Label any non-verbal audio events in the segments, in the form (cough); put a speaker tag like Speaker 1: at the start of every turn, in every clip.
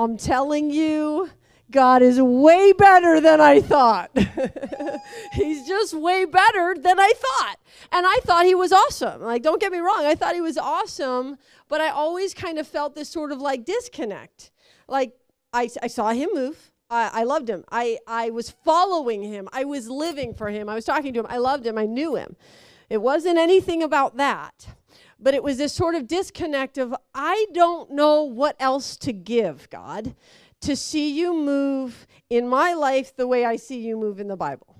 Speaker 1: I'm telling you, God is way better than I thought. (laughs) He's just way better than I thought. And I thought he was awesome. Like, don't get me wrong, I thought he was awesome, but I always kind of felt this sort of like disconnect. Like, I, I saw him move. I, I loved him. I, I was following him. I was living for him. I was talking to him. I loved him. I knew him. It wasn't anything about that, but it was this sort of disconnect of, I don't know what else to give, God to see you move in my life the way I see you move in the Bible.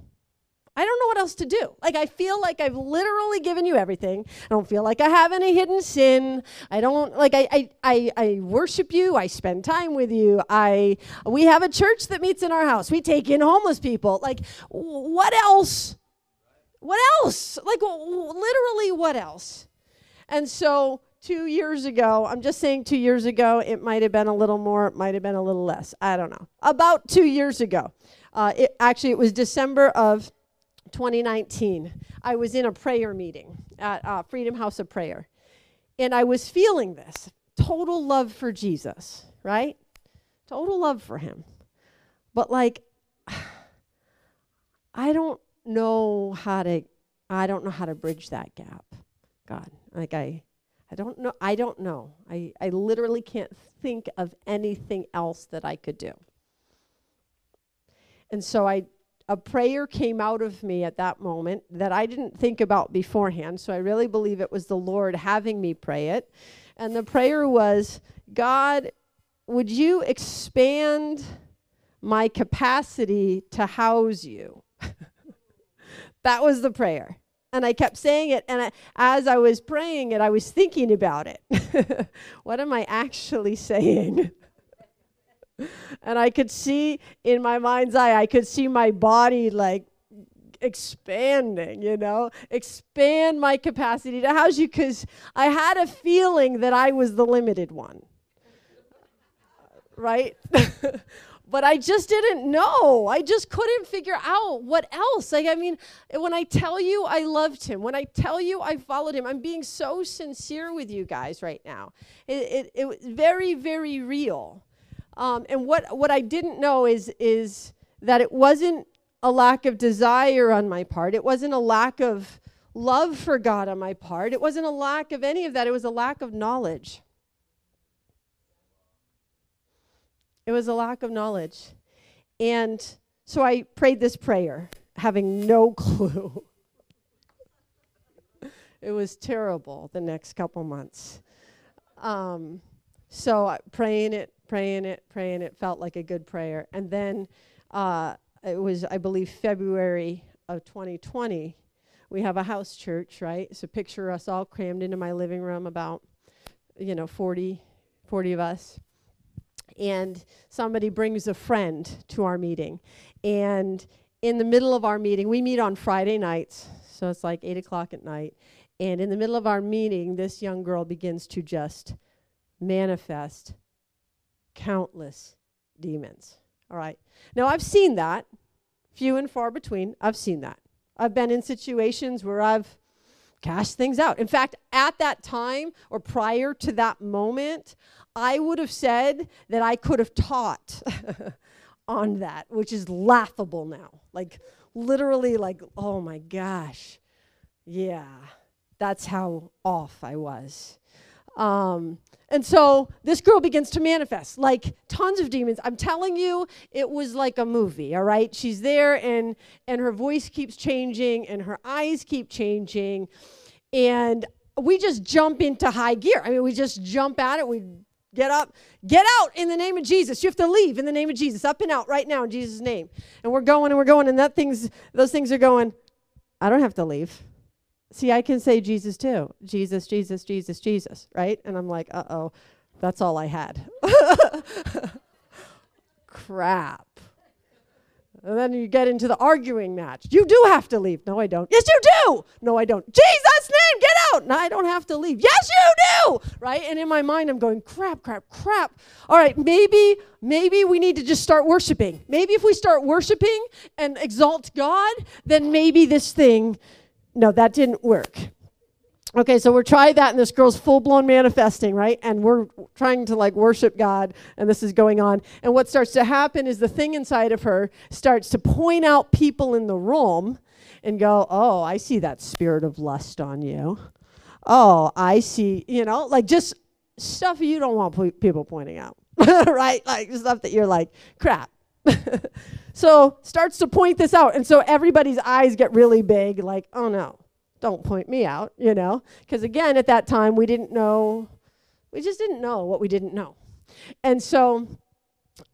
Speaker 1: I don't know what else to do. Like, I feel like I've literally given you everything. I don't feel like I have any hidden sin. I don't, like, I, I, I, I worship you. I spend time with you. I, we have a church that meets in our house. We take in homeless people. Like, what else? What else? Like, literally, what else? And so, two years ago, I'm just saying two years ago, it might have been a little more, it might have been a little less. I don't know. About two years ago. Uh, it, actually, it was December of 2019. I was in a prayer meeting at uh, Freedom House of Prayer. And I was feeling this total love for Jesus, right? Total love for him. But like, (sighs) I don't know how to, I don't know how to bridge that gap. God, like I, I don't know. I don't know. I, I literally can't think of anything else that I could do. And so I a prayer came out of me at that moment that I didn't think about beforehand. So I really believe it was the Lord having me pray it. And the prayer was, God, would you expand my capacity to house you? (laughs) that was the prayer and I kept saying it. And I, as I was praying it, I was thinking about it. (laughs) what am I actually saying? (laughs) and I could see in my mind's eye, I could see my body like expanding, you know, expand my capacity to house you because I had a feeling that I was the limited one. right? (laughs) but I just didn't know. I just couldn't figure out what else. Like, I mean, when I tell you I loved him, when I tell you I followed him, I'm being so sincere with you guys right now. It, it, it was very, very real. Um, and what, what I didn't know is, is that it wasn't a lack of desire on my part, it wasn't a lack of love for God on my part, it wasn't a lack of any of that, it was a lack of knowledge. It was a lack of knowledge. And so I prayed this prayer, having no (laughs) clue. it was terrible the next couple months. Um, so uh, praying it, praying it, praying it felt like a good prayer. And then uh, it was, I believe, February of 2020. We have a house church, right? So picture us all crammed into my living room, about, you know, 40, 40 of us and somebody brings a friend to our meeting. And in the middle of our meeting, we meet on Friday nights, so it's like 8 o'clock at night. And in the middle of our meeting, this young girl begins to just manifest countless demons. All right. Now, I've seen that, few and far between. I've seen that. I've been in situations where I've cast things out. In fact, at that time or prior to that moment, I would have said that I could have taught (laughs) on that, which is laughable now. Like, literally, like, oh my gosh. Yeah, that's how off I was. Um, and so this girl begins to manifest like tons of demons. I'm telling you, it was like a movie, all right? She's there and and her voice keeps changing and her eyes keep changing. And we just jump into high gear. I mean, we just jump at it. We Get up, get out in the name of Jesus. You have to leave in the name of Jesus, up and out right now in Jesus' name. And we're going and we're going, and that things, those things are going. I don't have to leave. See, I can say Jesus too. Jesus, Jesus, Jesus, Jesus, right? And I'm like, uh oh, that's all I had. (laughs) Crap. And then you get into the arguing match. You do have to leave. No, I don't. Yes, you do. No, I don't. Jesus' name, get out. No, I don't have to leave. Yes, you do. Right? And in my mind, I'm going, crap, crap, crap. All right, maybe, maybe we need to just start worshiping. Maybe if we start worshiping and exalt God, then maybe this thing, no, that didn't work. Okay, so we're trying that, and this girl's full blown manifesting, right? And we're trying to like worship God, and this is going on. And what starts to happen is the thing inside of her starts to point out people in the room and go, Oh, I see that spirit of lust on you. Oh, I see, you know, like just stuff you don't want people pointing out, (laughs) right? Like stuff that you're like, crap. (laughs) so starts to point this out. And so everybody's eyes get really big, like, oh no don't point me out, you know? Because again, at that time, we didn't know, we just didn't know what we didn't know. And so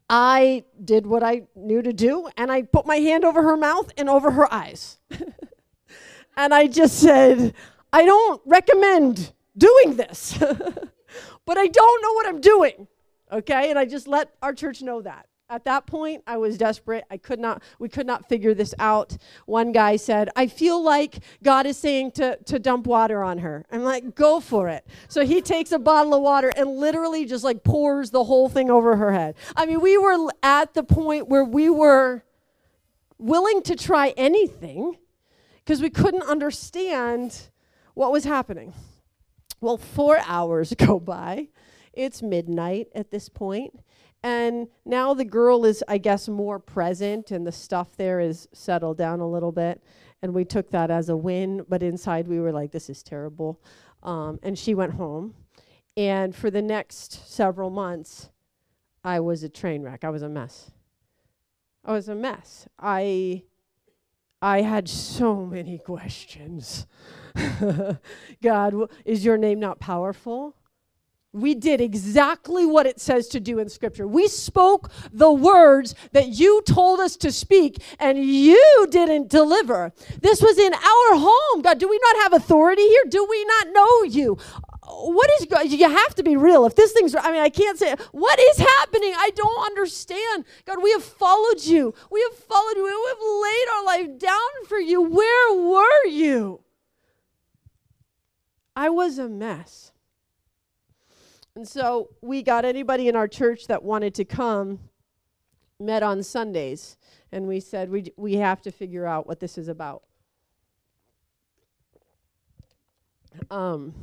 Speaker 1: I did what I knew to do, and I put my hand over her mouth and over her eyes. (laughs) and I just said, I don't recommend doing this, (laughs) but I don't know what I'm doing. Okay? And I just let our church know that at that point i was desperate. I could not we could not figure this out. One guy said i feel like god is saying to, to dump water on her. I'm like go for it. So he takes a bottle of water and literally just like pours the whole thing over her head. I mean we were at the point where we were willing to try anything because we couldn't understand what was happening. Well four hours (laughs) go by it's midnight at this point and now the girl is, I guess, more present, and the stuff there is settled down a little bit. And we took that as a win, but inside we were like, this is terrible. Um, and she went home. And for the next several months, I was a train wreck. I was a mess. I was a mess. I I had so many (laughs) questions. (laughs) God, is your name not powerful? We did exactly what it says to do in Scripture. We spoke the words that you told us to speak, and you didn't deliver. This was in our home. God, do we not have authority here? Do we not know you? What is? You have to be real. If this thing's, I mean, I can't say, what is happening? I don't understand. God, we have followed you. We have followed you. We have laid our life down for you. Where were you? I was a mess. And so we got anybody in our church that wanted to come, met on Sundays, and we said, we, we have to figure out what this is about. Um,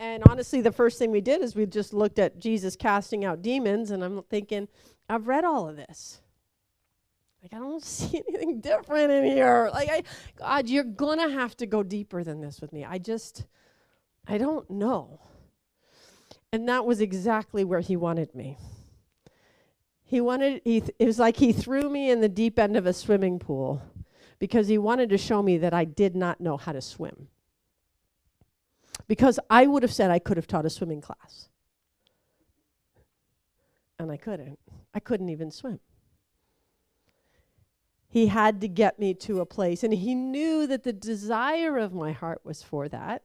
Speaker 1: and honestly, the first thing we did is we just looked at Jesus casting out demons, and I'm thinking, I've read all of this. Like, I don't (laughs) see anything different in here. Like, I, God, you're going to have to go deeper than this with me. I just, I don't know. And that was exactly where he wanted me. He wanted, he it was like he threw me in the deep end of a swimming pool because he wanted to show me that I did not know how to swim. Because I would have said I could have taught a swimming class. And I couldn't. I couldn't even swim. He had to get me to a place, and he knew that the desire of my heart was for that.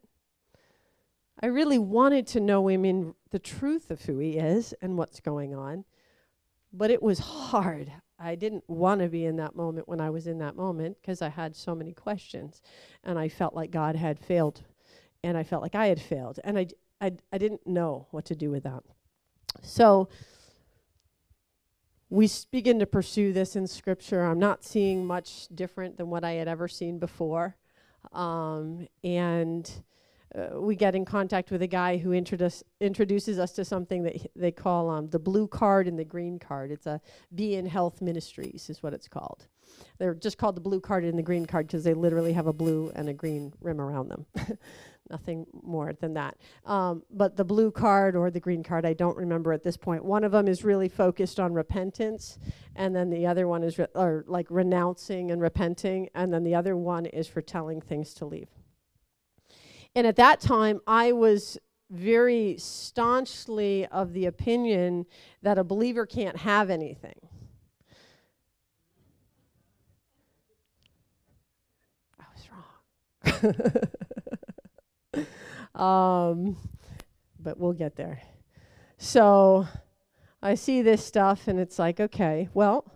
Speaker 1: I really wanted to know him in the truth of who he is and what's going on, but it was hard. I didn't want to be in that moment when I was in that moment because I had so many questions and I felt like God had failed and I felt like I had failed and I, I, I didn't know what to do with that. So we begin to pursue this in Scripture. I'm not seeing much different than what I had ever seen before. Um, and uh, we get in contact with a guy who introduce, introduces us to something that they call um, the blue card and the green card. It's a Be in Health Ministries, is what it's called. They're just called the blue card and the green card because they literally have a blue and a green rim around them. (laughs) Nothing more than that. Um, but the blue card or the green card, I don't remember at this point. One of them is really focused on repentance, and then the other one is re- or like renouncing and repenting, and then the other one is for telling things to leave. And at that time, I was very staunchly of the opinion that a believer can't have anything. I was wrong. (laughs) um, but we'll get there. So I see this stuff, and it's like, okay, well,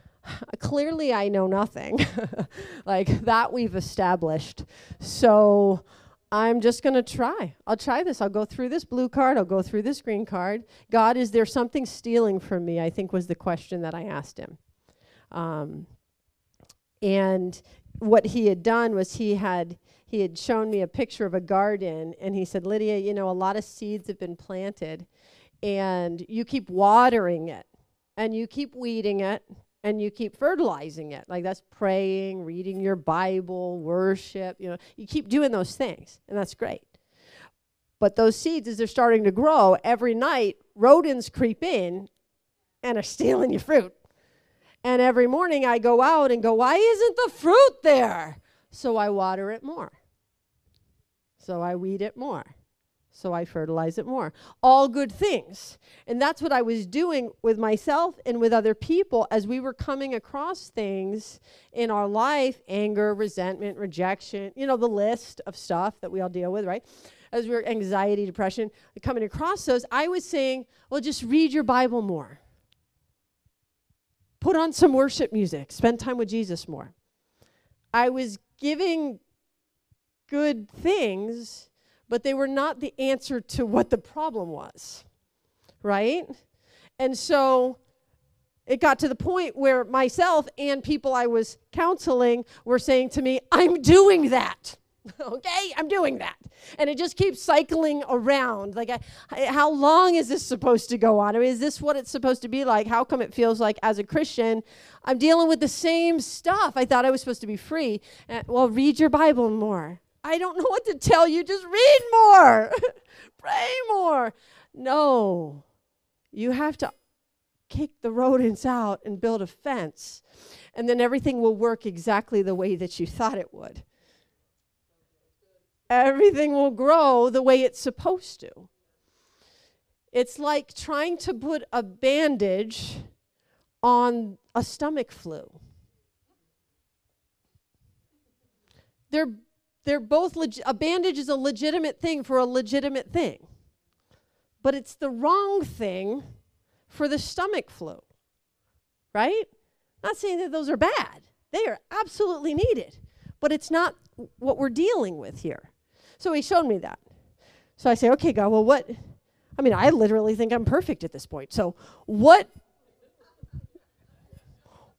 Speaker 1: (laughs) clearly I know nothing. (laughs) like that we've established. So I'm just going to try. I'll try this. I'll go through this blue card. I'll go through this green card. God, is there something stealing from me? I think was the question that I asked him. Um, and what he had done was he had he had shown me a picture of a garden and he said, Lydia, you know, a lot of seeds have been planted and you keep watering it and you keep weeding it and you keep fertilizing it. Like that's praying, reading your Bible, worship, you know, you keep doing those things and that's great. But those seeds, as they're starting to grow, every night rodents creep in and are (laughs) stealing your fruit. And every morning I go out and go, why isn't the fruit there? So I water it more. So I weed it more. So I fertilize it more. All good things. And that's what I was doing with myself and with other people as we were coming across things in our life anger, resentment, rejection, you know, the list of stuff that we all deal with, right? As we were anxiety, depression, coming across those, I was saying, well, just read your Bible more. Put on some worship music. Spend time with Jesus more. I was giving good things, but they were not the answer to what the problem was. Right? And so it got to the point where myself and people I was counseling were saying to me, I'm doing that. (laughs) okay, I'm doing that. And it just keeps cycling around. Like, I, how long is this supposed to go on? I mean, is this what it's supposed to be like? How come it feels like, as a Christian, I'm dealing with the same stuff? I thought I was supposed to be free. Uh, well, read your Bible more. I don't know what to tell you. Just read more, (laughs) pray more. No, you have to kick the rodents out and build a fence, and then everything will work exactly the way that you thought it would everything will grow the way it's supposed to. It's like trying to put a bandage on a stomach flu. They're, they're both, legi- a bandage is a legitimate thing for a legitimate thing, but it's the wrong thing for the stomach flu, right? Not saying that those are bad, they are absolutely needed, but it's not what we're dealing with here. So he showed me that. So I say, okay, God, well, what? I mean, I literally think I'm perfect at this point. So what? (laughs)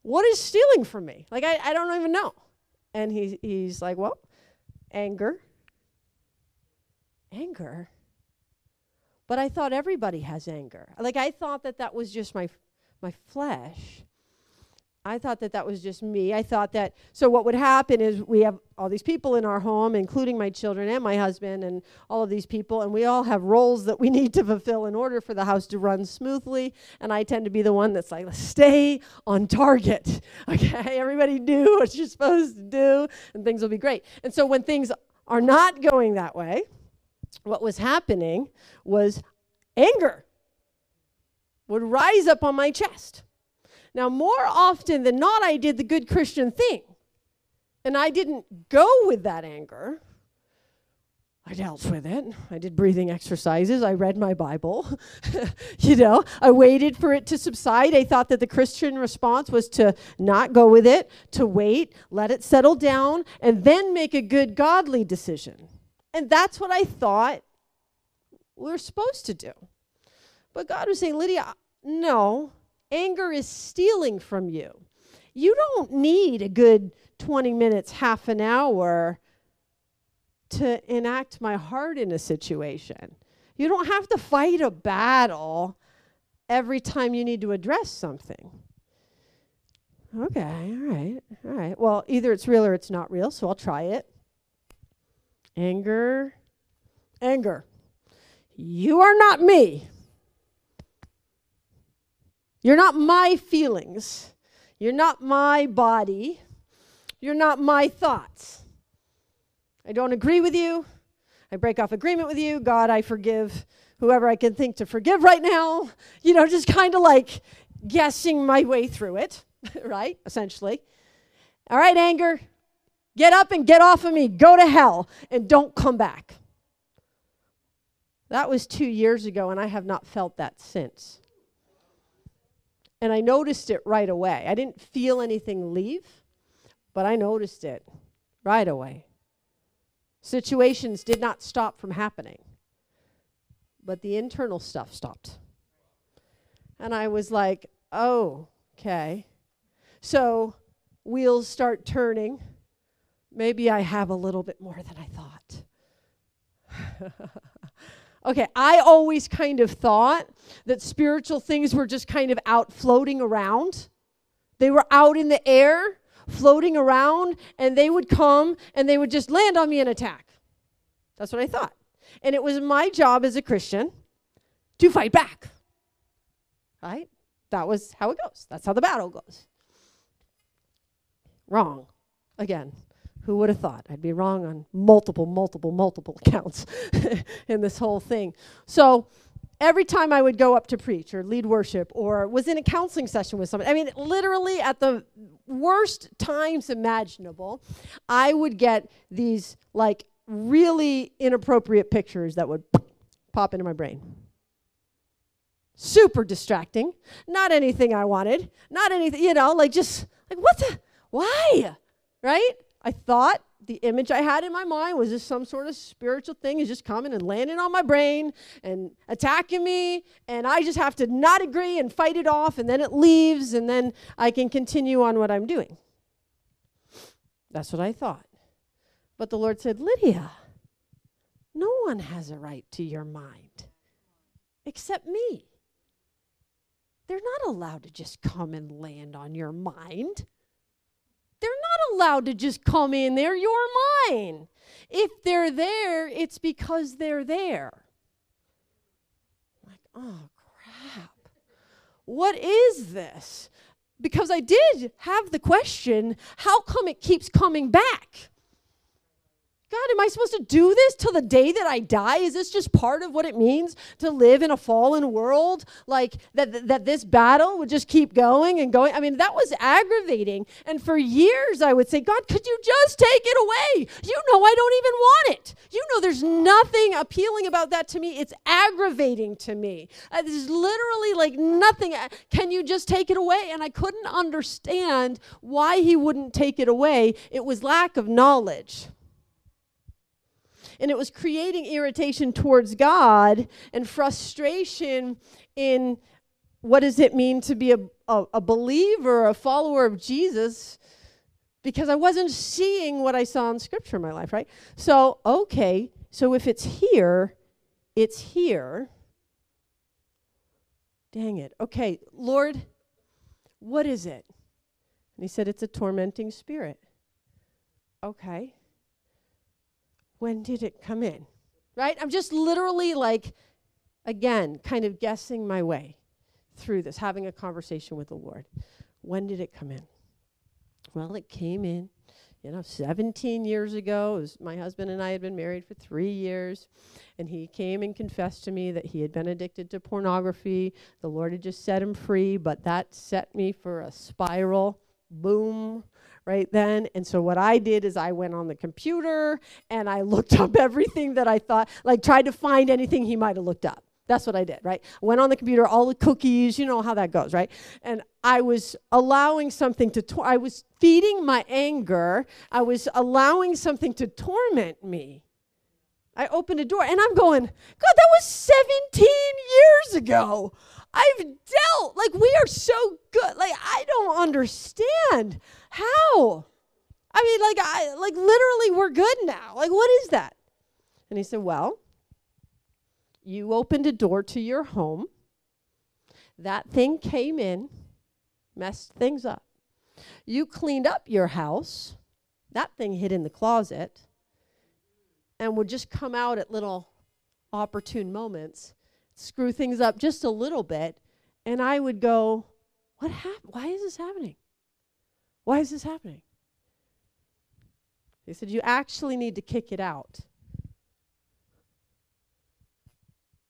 Speaker 1: What is stealing from me? Like, I, I don't even know. And he, he's like, well, anger. Anger? But I thought everybody has anger. Like, I thought that that was just my, my flesh. I thought that that was just me. I thought that, so what would happen is we have all these people in our home, including my children and my husband and all of these people, and we all have roles that we (laughs) need to fulfill in order for the house to run smoothly. And I tend to be the one that's like, stay on target. (laughs) Okay, everybody do (laughs) what you're supposed to do, and things will be great. And so when things are not going that way, what was happening was anger would rise up on my chest now, more often than not, I did the good Christian thing. And I didn't go with that anger. I dealt with it. I did breathing exercises. I read my Bible. (laughs) you know, I waited for it to subside. I thought that the Christian response was to not go with it, to wait, let it settle down, and then make a good godly decision. And that's what I thought we are supposed to do. But God was saying, Lydia, no, Anger is stealing from you. You don't need a good 20 minutes, half an hour to enact my heart in a situation. You don't have to fight a battle every time you need to address something. Okay, all right, all right. Well, either it's real or it's not real, so I'll try it. Anger, anger. You are not me. You're not my feelings. You're not my body. You're not my thoughts. I don't agree with you. I break off agreement with you. God, I forgive whoever I can think to forgive right now. You know, just kind of like guessing my way through it, (laughs) right? Essentially. All right, anger, get up and get off of me. Go to hell and don't come back. That was two years ago, and I have not felt that since. And I noticed it right away. I didn't feel anything leave, but I noticed it right away. Situations did not stop from happening, but the internal stuff stopped. And I was like, oh, okay. So wheels start turning maybe I have a little bit more than I thought. (laughs) okay, I always kind of thought that spiritual things were just kind of out floating around. They were out in the air, floating around, and they would come and they would just land on me and attack. That's what I thought. And it was my job as a Christian to fight back. Right? That was how it goes. That's how the battle goes. Wrong. Again, who would have thought? I'd be wrong on multiple, multiple, multiple (laughs) accounts (laughs) in this whole thing. So, every time I would go up to preach or lead worship or was in a counseling session with somebody, I mean, literally at the worst times imaginable, I would get these like really inappropriate pictures that would (clears throat) pop into my brain. Super distracting. Not anything I wanted. Not anything, you know, like just like what the why? Right? I thought the image I had in my mind was just some sort of spiritual thing is just coming and landing on my brain and attacking me, and I just have to not agree and fight it off, and then it leaves, and then I can continue on what I'm doing. That's what I thought. But the Lord said, Lydia, no one has a right to your mind except me. They're not allowed to just come and land on your mind. They're not allowed to just come in there. You're mine. If they're there, it's because they're there. Like, oh, crap. What is this? Because I did have the question how come it keeps coming back? God, am I supposed to do this till the day that I die? Is this just part of what it means to live in a fallen world? Like that, that this battle would just keep going and going? I mean, that was aggravating. And for years, I would say, God, could you just take it away? You know, I don't even want it. You know, there's nothing appealing about that to me. It's aggravating to me. Uh, there's literally like nothing. Uh, can you just take it away? And I couldn't understand why he wouldn't take it away. It was lack of knowledge and it was creating irritation towards God and frustration in what does it mean to be a, a, a believer, a follower of Jesus, because I wasn't seeing what I saw in Scripture in my life, right? So, okay, so if it's here, it's here. Dang it. Okay, Lord, what is it? And he said, It's a tormenting spirit. Okay when did it come in? Right? I'm just literally like, again, kind of guessing my way through this, having a conversation with the Lord. When did it come in? Well, it came in, you know, 17 years ago. My husband and I had been married for three years, and he came and confessed to me that he had been addicted to pornography. The Lord had just set him free, but that set me for a spiral. Boom, right then. And so what I did is I went on the computer and I looked (laughs) up everything that I thought, like tried to find anything he might have looked up. That's what I did, right? Went on the computer, all the cookies, you know how that goes, right? And I was allowing something to, tor- I was feeding my anger. I was allowing something to torment me. I opened a door and I'm going, God, that was 17 years ago. I've dealt, like, we are so good. Like, I don't understand how. I mean, like, I, like, literally, we're good now. Like, what is that? And he said, Well, you opened a door to your home. That thing came in, messed things up. You cleaned up your house. That thing hid in the closet and would just come out at little opportune moments screw things up just a little bit, and I would go, What happened? Why is this happening? Why is this happening? He said, You actually need to kick it out.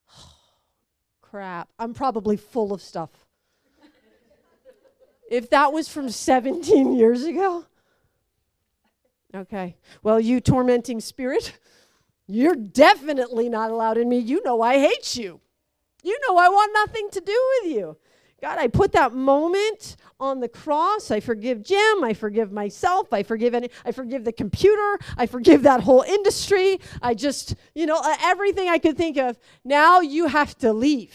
Speaker 1: (sighs) Crap. I'm probably full of stuff. (laughs) if that was from 17 years ago, okay. Well, you tormenting spirit, (laughs) you're definitely not allowed in me. You know I hate you. You know, I want nothing to do with you. God, I put that moment on the cross. I forgive Jim. I forgive myself. I forgive any, I forgive the computer. I forgive that whole industry. I just, you know, uh, everything I could think of. Now you have to leave.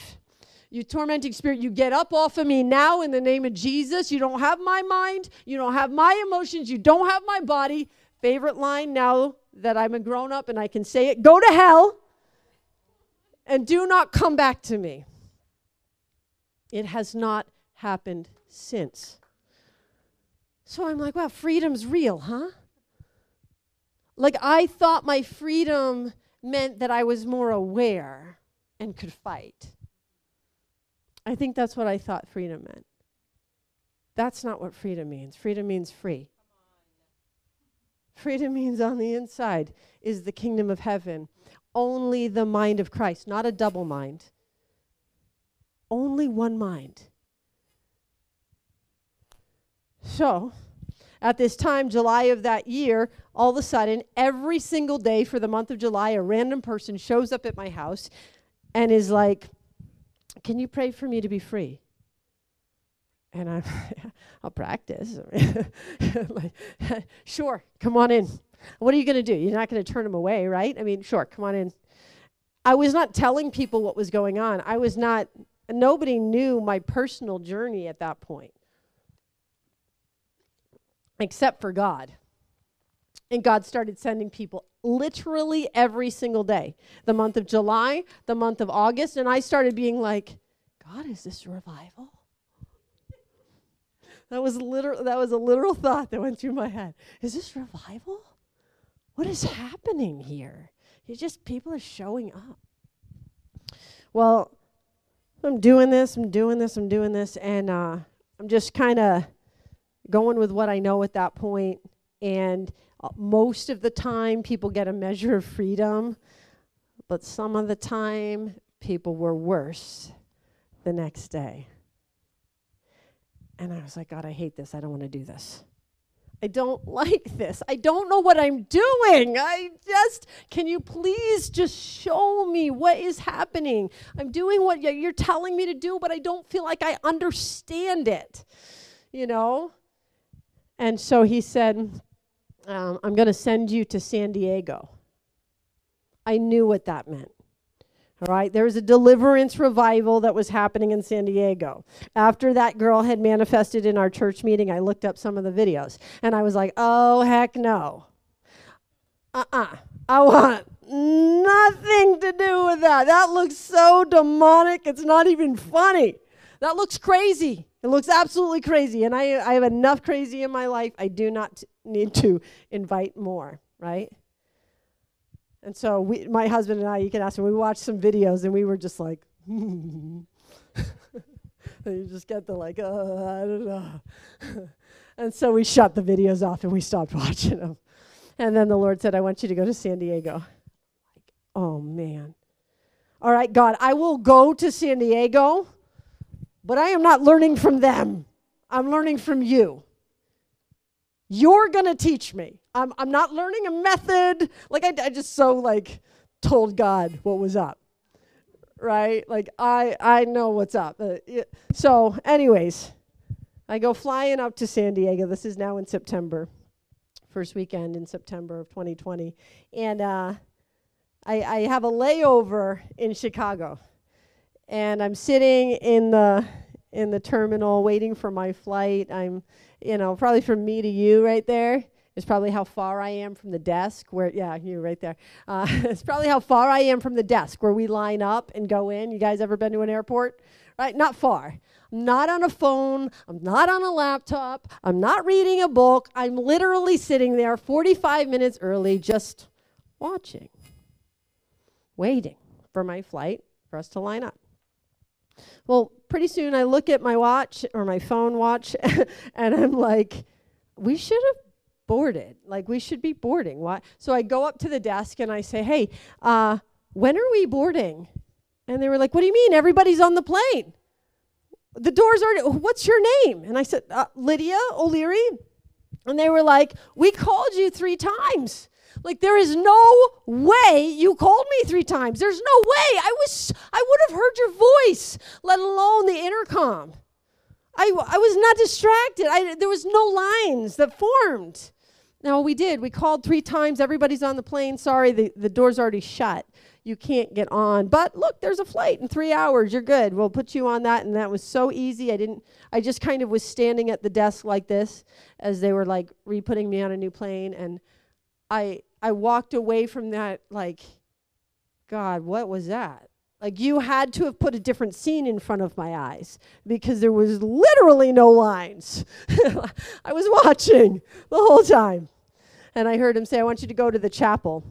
Speaker 1: You tormenting spirit, you get up off of me now in the name of Jesus. You don't have my mind. You don't have my emotions. You don't have my body. favorite line now that I'm a grown up and I can say it go to hell and do not come back to me. It has not happened since. So I'm like, wow, freedom's real, huh? Like, I thought my freedom meant that I was more aware and could fight. I think that's what I thought freedom meant. That's not what freedom means. Freedom means free. Freedom means on the inside is the kingdom of heaven. Only the mind of Christ, not a double mind. Only one mind. So, at this time, July of that year, all of a sudden, every single day for the month of July, a random person shows up at my house and is like, Can you pray for me to be free? And I'm, (laughs) I'll practice. (laughs) like, (laughs) sure, come on in. What are you going to do? You're not going to turn them away, right? I mean, sure, come on in. I was not telling people what was going on. I was not, nobody knew my personal journey at that point except for God. And God started sending people literally every single day. The month of July, the month of August, and I started being like, God, is this revival? That was literal that was a literal thought that went through my head. Is this revival? What is happening here? It's just people are showing up. Well, I'm doing this, I'm doing this, I'm doing this, and uh, I'm just kind of going with what I know at that point. And uh, most of the time, people get a measure of freedom, but some of the time, people were worse the next day. And I was like, God, I hate this. I don't want to do this. I don't (laughs) like this. I don't know what I'm doing. I just, can you please just show me what is happening? I'm doing what you're telling me to do, but I don't feel like I understand it. You know? And so he said, um, I'm going to send you to San Diego. I knew what that meant. All right, there was a deliverance revival that was happening in San Diego. After that girl had manifested in our church meeting, I looked up some of the videos and I was like, oh, heck no. Uh uh-uh. uh I want nothing to do with that. That looks so demonic, it's not even funny. That looks crazy. It looks absolutely crazy. And I, I have enough crazy in my life. I do not need to invite more, right? And so we, my husband and I, you can ask him, we watched some videos and we were just like, and (laughs) you just get the like, uh, I don't know. (laughs) and so we shut the videos off and we stopped (laughs) watching them. And then the Lord said, I want you to go to San Diego. Like, oh man. All right, God, I will go to San Diego but I am not learning from them. I'm learning from you. You're going to teach me. I'm, I'm not learning a method. Like, I, I just so, like, told God what was up. Right? Like, I, I know what's up. Uh. So, anyways, I go flying up to San Diego. This is now in September, first weekend in September of 2020. And uh, I, I have a layover in Chicago and I'm sitting in the in the terminal waiting for my flight. I'm, you know, probably from me to you right there is probably how far I am from the desk where, yeah, you right there. Uh, (laughs) it's probably how far I am from the desk where we line up and go in. You guys ever been to an airport? Right? Not far. I'm not on a phone. I'm not on a laptop. I'm not reading a book. I'm literally sitting there 45 minutes early just watching, waiting for my flight for us to line up. Well, pretty soon I look at my watch or my phone watch (laughs) and I'm like, we should have boarded. Like, we should be boarding. Why? So I go up to the desk and I say, hey, uh, when are we boarding? And they were like, what do you mean? Everybody's on the plane. The doors are, what's your name? And I said, uh, Lydia O'Leary. And they were like, we called you three times. Like there is no way you called me three times. There's no way. I was I would have heard your voice, let alone the intercom. I, I was not distracted. I, there was no lines that formed. Now we did. We called three times. Everybody's on the plane. Sorry, the, the door's already shut. You can't get on. But look, there's a flight in three hours. You're good. We'll put you on that. And that was so easy. I didn't I just kind of was standing at the desk like this as they were like re-putting me on a new plane and I I walked away from that like God, what was that? Like you had to have put a different scene in front of my eyes because there was literally no lines. (laughs) I was watching the whole time. And I heard him say, I want you to go to the chapel.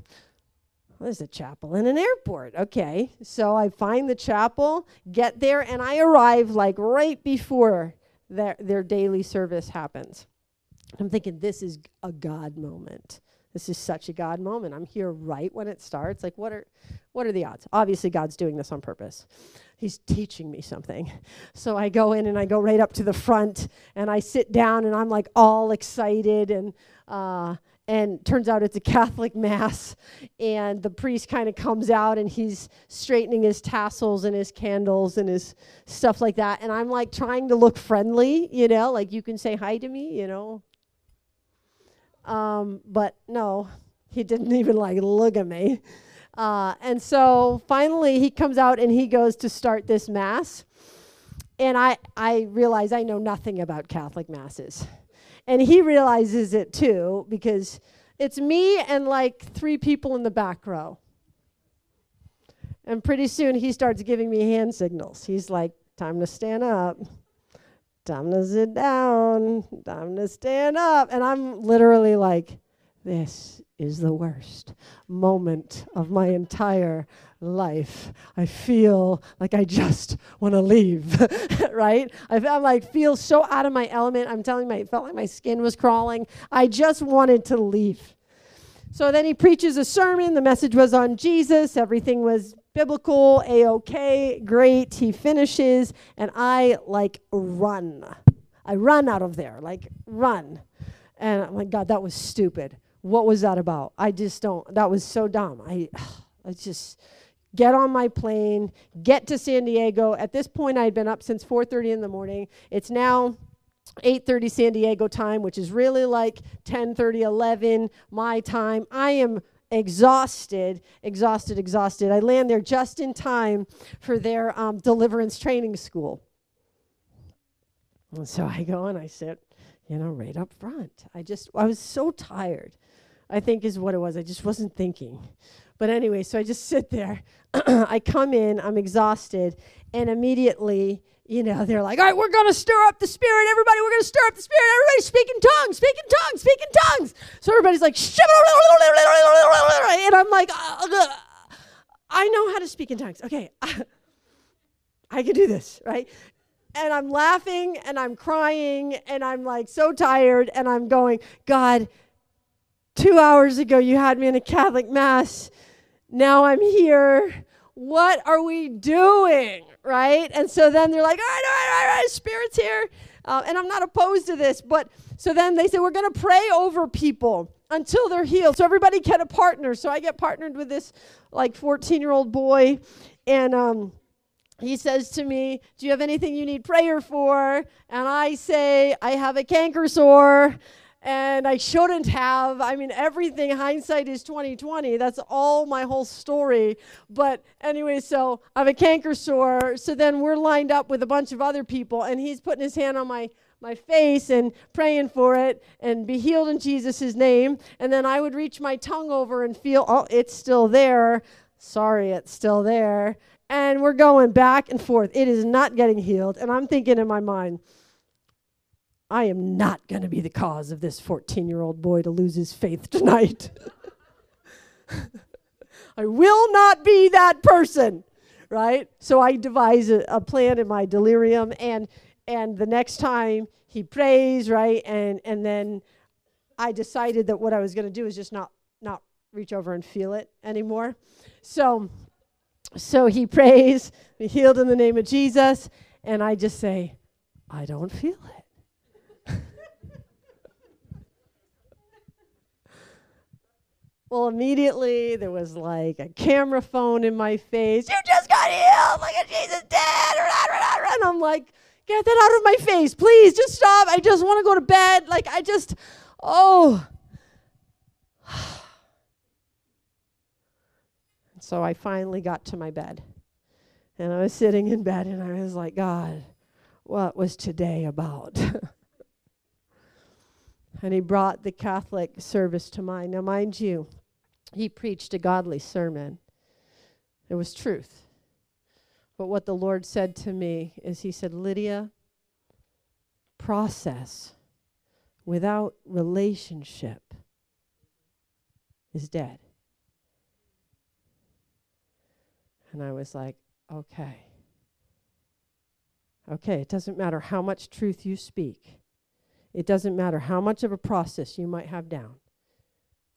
Speaker 1: there's a chapel in an airport. Okay. So I find the chapel, get there, and I arrive like right before their, their daily service happens. I'm thinking, this is a God moment. This is such a God moment. I'm here right when it starts. Like, what are, what are the odds? Obviously, God's doing this on purpose. He's teaching me something. (laughs) So I go in and I go right up to the front and I sit down and I'm like all excited and uh, and turns out it's a Catholic (laughs) mass. And the priest kind of comes out and he's straightening his tassels and his candles and his stuff like that. And I'm like trying to look friendly, you know, like you can say hi to me, you know, um, but no, he didn't (laughs) even like look at me. Uh, and so finally he comes out and he goes to start this mass. And I, I realize I know nothing about Catholic masses. And he realizes it too because it's me and like three people in the back row. And pretty soon he starts giving me hand signals. He's like, time to stand up time to sit down, time to stand up. And I'm literally like, this is the worst moment of my entire life. I feel like I just want to leave, (laughs) right? I am like feel so out of my element. I'm telling you, I felt like my skin was crawling. I just wanted to leave. So then he preaches a sermon. The message was on Jesus. Everything was biblical, a okay, great. He finishes, and I like run. I run out of there, like run. And I'm like, God, that was stupid. What was that about? I just don't, that was so dumb. I, (sighs) I just get on my plane, get to San Diego. At this point, I'd been up since 4.30 in the morning. It's now 8.30 San Diego time, which is really like 10.30, 11 my time. I am exhausted, exhausted, exhausted. I land there just in time for their um, deliverance training school. And so I go and I sit, you know, right up front. I just, I was so tired, I think is what it was. I just wasn't thinking. But anyway, so I just sit there. (clears throat) I come in, I'm exhausted, and immediately, you know, they're like, all right, we're going to stir up the spirit. Everybody, we're going to stir up the spirit. Everybody speak in tongues, speak in tongues, speak in tongues. So everybody's like, and I'm like, uh, uh, I know how to speak in tongues. Okay. (laughs) I can do this, right? and I'm laughing and I'm crying and I'm like so tired and I'm going, God, two hours ago you had me in a Catholic Mass. Now I'm here. What are we doing? Right? And so then they're like, all right, all right, all right, Spirit's here. Uh, and I'm not opposed to this, but so then they say, we're going to pray over people until they're healed. So everybody get a partner. So I get partnered with this like 14 year old boy. And, um, he says to me, Do you have anything you need prayer for? And I say, I have a canker sore. And I shouldn't have. I mean, everything hindsight is 2020. That's all my whole story. But anyway, so I have a canker sore. So then we're lined up with a bunch of other people, and he's putting his hand on my my face and praying for it and be healed in Jesus' name. And then I would reach my tongue over and feel, oh, it's still there. Sorry, it's still there and we're going back and forth. It is not getting healed. And I'm thinking in my mind, I am not going to be the cause of this 14 year old boy to lose his faith tonight. (laughs) I will not be that person, right? So I devise a, a, plan in my delirium, and and the next time he prays, right, and and then I decided that what I was going to do is just not not reach over and feel it anymore. So so he prays, be healed in the name of Jesus. And I just say, I don't feel it. Well, immediately there was like a camera phone in my face. You just got healed. Look at Jesus dead. And I'm like, get that out of my face. Please just stop. I just want to go to bed. Like, I just, oh. (sighs) So I finally got to my bed. And I was sitting in bed and I was like, God, what was today about? (laughs) and he brought the Catholic service to mind. Now, mind you, he preached a godly sermon, it was truth. But what the Lord said to me is, He said, Lydia, process without relationship is dead. And I was like, okay. Okay, it doesn't matter how much truth you speak, it doesn't matter how much of a process you might have down.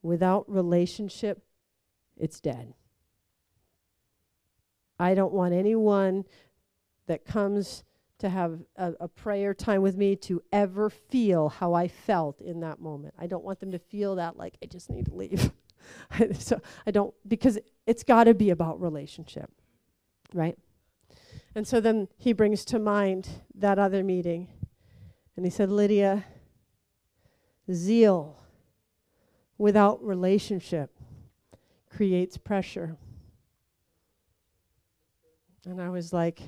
Speaker 1: Without relationship, it's dead. I don't want anyone that comes to have a, a, prayer time with me to ever feel how I felt in that moment. I don't want them to feel that like I just need to leave. (laughs) so I don't because it's got to be about relationship, right? And so then he brings to mind that other meeting, and he said, Lydia, zeal without relationship creates pressure. And I was like,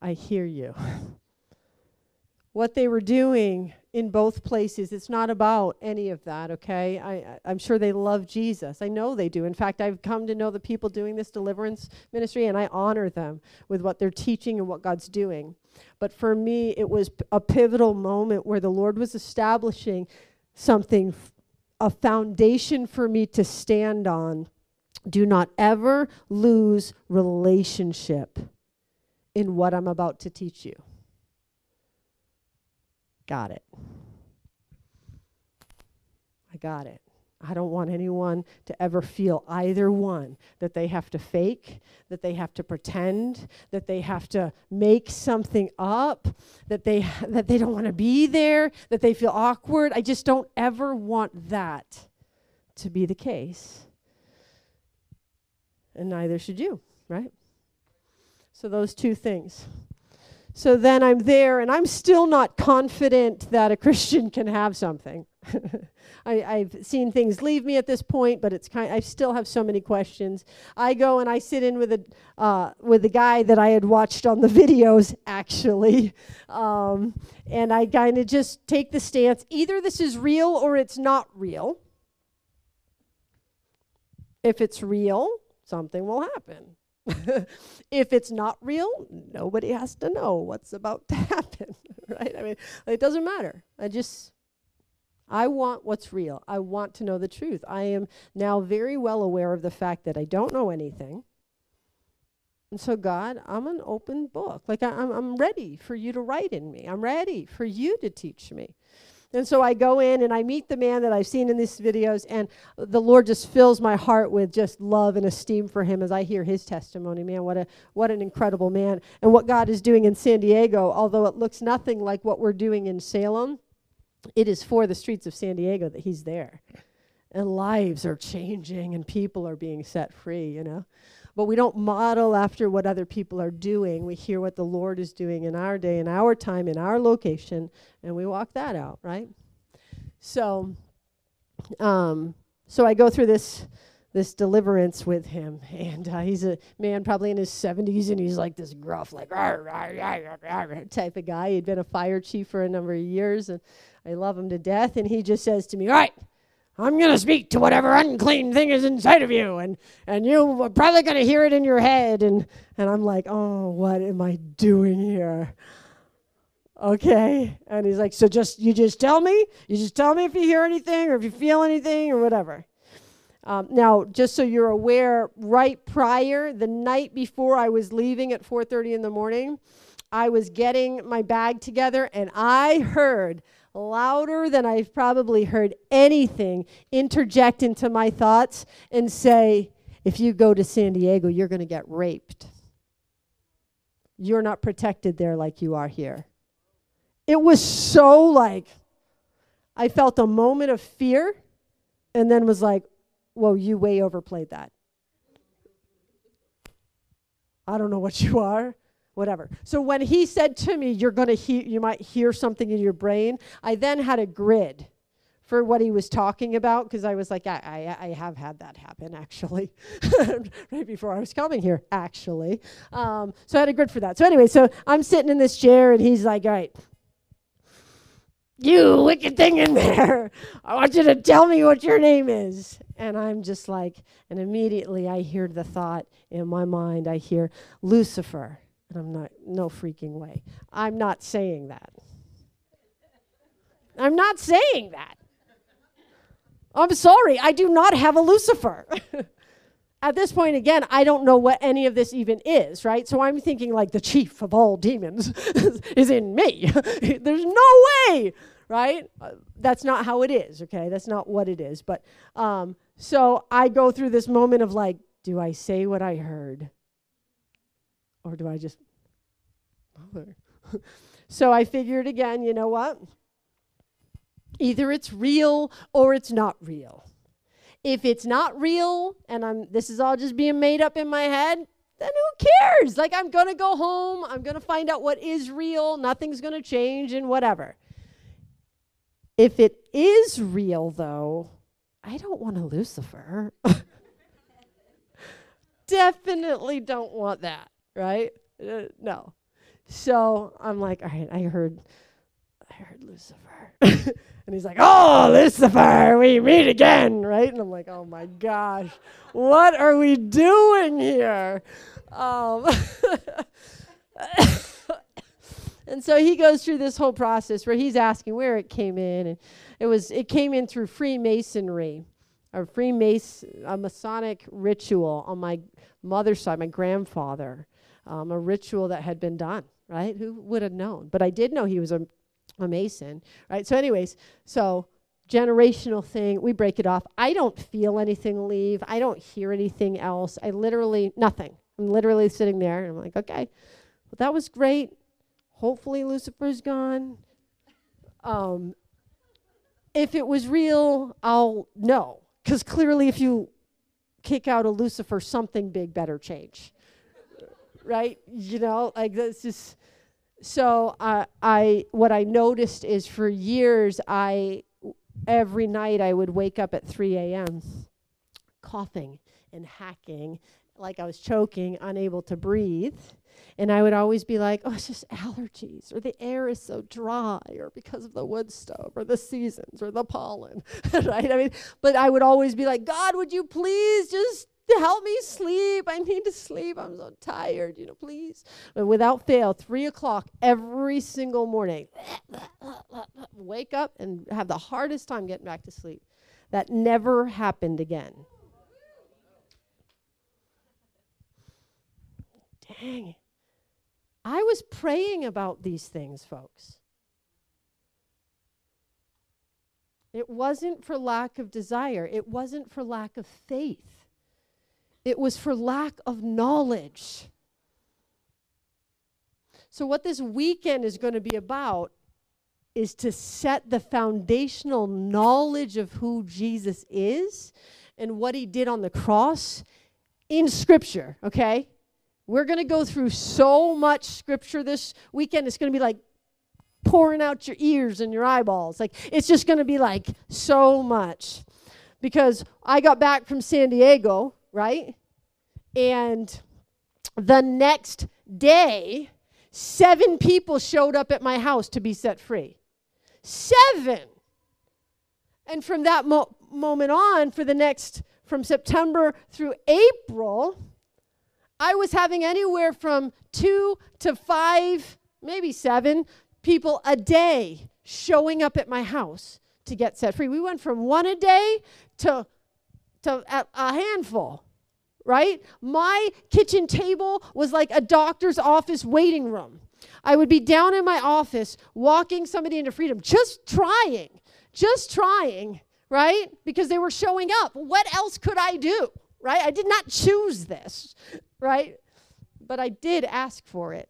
Speaker 1: I hear you. (laughs) what they were doing in both places, it's not about any of that, okay? I, I'm sure they love Jesus. I know they do. In fact, I've come to know the people doing this deliverance ministry, and I honor them with what they're teaching and what God's doing. But for me, it was a pivotal moment where the Lord was establishing something, a foundation for me to stand on do not ever lose relationship in what I'm about to teach you. Got it. I got it. I don't want anyone to ever feel either one that they have to fake, that they have to pretend, that they have to make something up, that they (laughs) that they don't want to be there, that they feel awkward. I just don't ever want that to be the case and neither should you, right? So, those two things. So then I'm there, and I'm still not confident that a Christian can have something. (laughs) I, have seen things leave me at this point, but it's kind. I still have so many questions. I go and I sit in with a uh, with the guy that I had watched on the (laughs) videos, actually, um, and I kind of just take the stance: either this is real or it's not real. If it's real, something will happen. (laughs) if it's not real, nobody has to know what's about to (laughs) happen, right? I mean, it doesn't matter. I just, I want what's real. I want to know the truth. I am now very well aware of the fact that I don't know anything. And so, God, I'm an open book. Like, I, I'm, I'm ready for you to write in me, I'm ready for you to teach me. And so I go in and I meet the man that I've seen in these videos, and the Lord just fills my heart with just love and esteem for him as I hear his testimony. Man, what a what an incredible man. And what God is doing in San Diego, although it looks nothing like what we're doing in Salem, it is for the streets of San Diego that he's there. And lives are changing and people are being set free, you know but we don't model after what other people are doing. We hear what the Lord is doing in our day, in our time, in our location, and we walk that out, right? So, um, so I go through this this deliverance with him, and uh, he's a man probably in his 70s, and he's like this gruff, like type of guy. He'd been a fire chief for a number of years, and I love him to death. And he just says to me, "All right." I'm going to speak to whatever unclean thing is inside of you, and, and you're probably going to hear it in your head. And, and I'm like, oh, what am I doing here? Okay. And he's like, so just, you just tell me? You just tell me if you hear anything or if you feel anything or whatever. Um, now, just so you're aware, right prior, the night before I was leaving at 4:30 in the morning, I was getting my bag together, and I heard louder than I've probably heard anything interject into my thoughts and say, if you go to San Diego, you're going to get raped. You're not protected there like you are here. It was so like, I felt a moment of fear and then was like, whoa, you way overplayed that. I don't know what you are whatever. So when he said to me, "You're going to hear, you might hear something in your brain," I then had a grid for what he was talking about because I was like, I, I, I, have had that happen actually, (laughs) right before I was coming here, actually. Um, so I had a grid for that. So anyway, so I'm sitting in this chair and he's like, all right, You wicked thing in there. I want you to tell me what your name is. And I'm just like, and immediately I hear the thought in my mind, I hear Lucifer. And I'm not, no freaking way. I'm not saying that. I'm not saying that. I'm sorry, I do not have a Lucifer. (laughs) At this point, again, I don't know what any of this even is, right? So I'm thinking like the chief of all demons (laughs) is in me. (laughs) There's no way, right? Uh, that's not how it is, okay? That's not what it is. But um, so I go through this moment of like, do I say what I heard? Or do I just. (laughs) so I figured again, you know what? Either it's real or it's not real. If it's not real and I'm this is all just being made up in my head, then who cares? Like I'm going to go home, I'm going to find out what is real, nothing's going to change and whatever. If it is real though, I don't want a Lucifer. (laughs) Definitely don't want that, right? Uh, no. So I'm like, all right, I heard I heard Lucifer. (laughs) And he's like, Oh, Lucifer, we meet again, right? And I'm like, Oh my gosh, what are we doing here? Um, (laughs) and so he goes through this whole process where he's asking where it came in. And it was it came in through Freemasonry or Freemason, a Masonic ritual on my mother's side, my grandfather, um, a ritual that had been done, right? Who would have known? But I did know he was a a Mason, right? So, anyways, so generational thing, we break it off. I don't feel anything leave. I don't hear anything else. I literally, nothing. I'm literally sitting there and I'm like, okay, well, that was great. Hopefully, Lucifer's gone. Um, if it was real, I'll know. Because clearly, if you kick out a Lucifer, something big better change. Right? You know, like this is so uh, I what I noticed is for years I every night I would wake up at 3 a.m. coughing and hacking like I was choking, unable to breathe. And I would always be like, oh, it's just allergies, or the air is so dry, or because of the wood stove, or the seasons, or the pollen, (laughs) right? I mean, but I would always be like, God, would you please just help me sleep. I need to sleep. I'm so tired, you know, please. And without fail, three o'clock every single morning, (laughs) wake up and have the hardest time getting back to sleep. That never happened again. Dang. I was praying about these things, folks. It wasn't for lack of desire, it wasn't for lack of faith. It was for lack of knowledge. So, what this weekend is going to be about is to set the foundational knowledge of who Jesus is and what he did on the cross in Scripture, okay? We're going to go through so much Scripture this weekend. It's going to be like pouring out your ears and your eyeballs. Like, it's just going to be like so much. Because I got back from San Diego, right? And the next day, seven people showed up at my house to be set free. Seven. And from that mo- moment on, for the next, from September through April, I was having anywhere from two to five, maybe seven people a day showing up at my house to get set free. We went from one a day to, to a, a handful right? My kitchen table was like a doctor's office waiting room. I would be down in my office walking somebody into freedom, just trying, just trying, right? Because they were showing up. What else could I do, right? I did not choose this, right? But I did ask for it.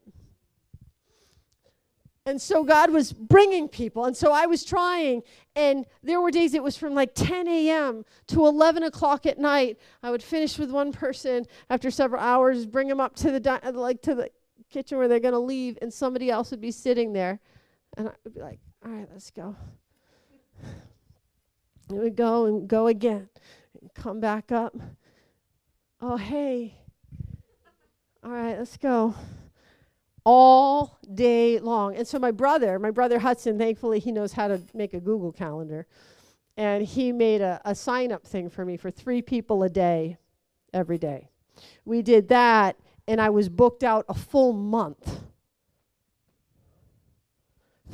Speaker 1: And so God was bringing people. And so I was trying. And there were days it was from like 10 a.m. to 11 o'clock at night. I would finish with one person after several hours, bring them up to the di- like to the kitchen where they're going to leave, and somebody else would be sitting there. And I would be like, all right, let's go. (sighs) And we'd go and go again. And come back up. Oh, hey. All right, let's go all day long. And so my brother, my brother Hudson, thankfully he knows how to make a Google calendar. And he made a, a sign up thing for me for three people a day every day. We did that, and I was booked out a full month.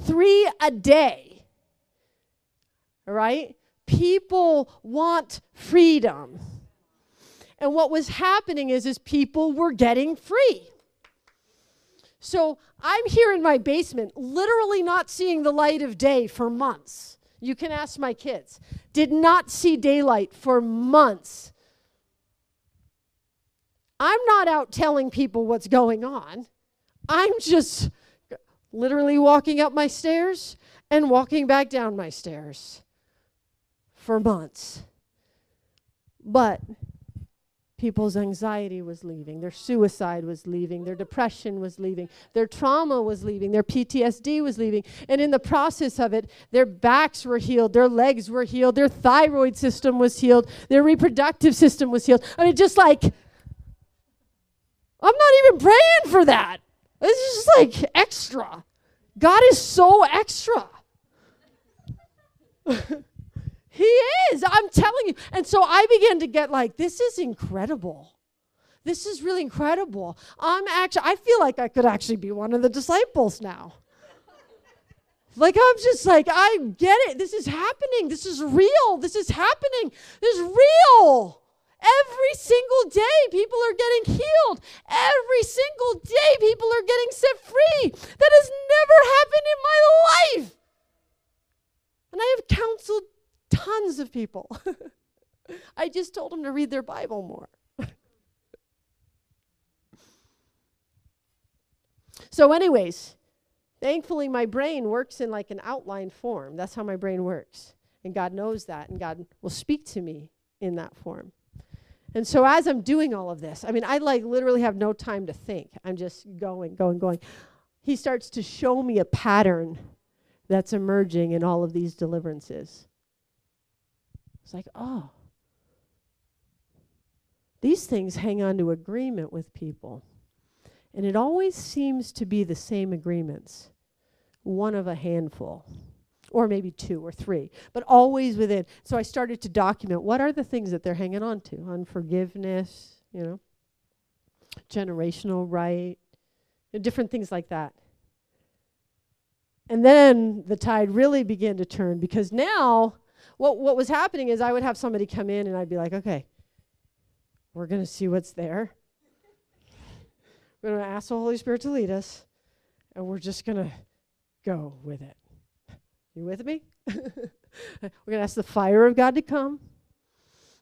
Speaker 1: Three a day. All right? People want freedom. And what was happening is, is people were getting free. So I'm here in my basement, literally not seeing the light of day for months. You can ask my kids. Did not see daylight for months. I'm not out telling people what's going on. I'm just literally walking up my stairs and walking back down my stairs for months. But people's anxiety was leaving, their suicide was leaving, their depression was leaving, their trauma was leaving, their PTSD was leaving. And in the process of it, their backs were healed, their legs were healed, their thyroid system was healed, their reproductive system was healed. I mean, just like, I'm not even praying for that. Is just like extra. God is so extra. (laughs) He is. I'm telling you. And so I began to get like, this is incredible. This is really incredible. I'm actually, I feel like I could actually be one of the disciples now. Like, I'm just like, I get it. This is happening. This is real. This is happening. This is real. Every single day, people are getting healed. Every single day, people are getting set free. That has never happened in my life. And I have counseled tons of people. (laughs) I just told them to read their Bible more. (laughs) so, anyways, thankfully, my brain works in like an outline form. That's how my brain works. And God knows that, and God will speak to me in that form. And so, as I'm doing all of this, I mean, I like literally have no time to think. I'm just going, going, going. He starts to show me a pattern that's emerging in all of these deliverances. It's like, oh, these things hang on to agreement with people. And it always seems to be the same agreements, one of a handful, or maybe two or three, but always within. So I started to document what are the things that they're hanging on to unforgiveness, you know, generational right, different things like that. And then the tide really began to turn because now what, what was happening is I would have somebody come in and I'd be like, okay, we're going to see what's there. we're going to ask the Holy Spirit to lead us, and we're just going to go with it. You with me? (laughs) we're going to ask the fire of God to come,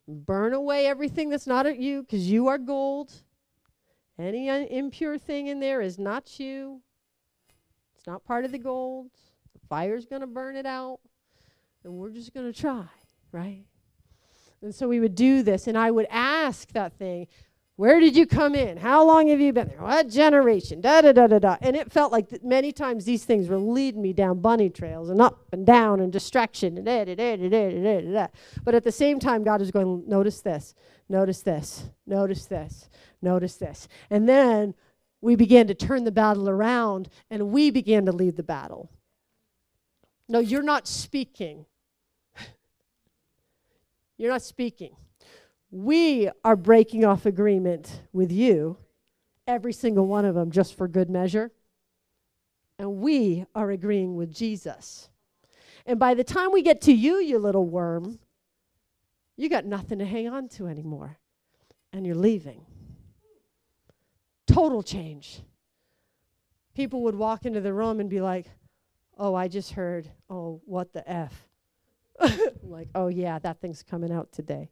Speaker 1: burn away everything that's not at you, because you are gold. Any un- impure thing in there is not you. It's not part of the gold. The fire's going to burn it out and we're just going to try, right? And so we would do this, and I would ask that thing, where did you come in? How long have you been there? What generation? Da da da da da. And it felt like many times these things were leading me down bunny trails and up and down and distraction and da da da da da da da. da. But at the same time, God is going, notice this, notice this, notice this, notice this. And then we began to turn the battle around and we began to lead the battle. No, you're not speaking. You're not speaking. We are breaking off agreement with you, every single one of them, just for good measure. And we are agreeing with Jesus. And by the time we get to you, you little worm, you got nothing to hang on to anymore. And you're leaving. Total change. People would walk into the room and be like, oh, I just heard, oh, what the F. (laughs) like, oh yeah, that thing's coming out today.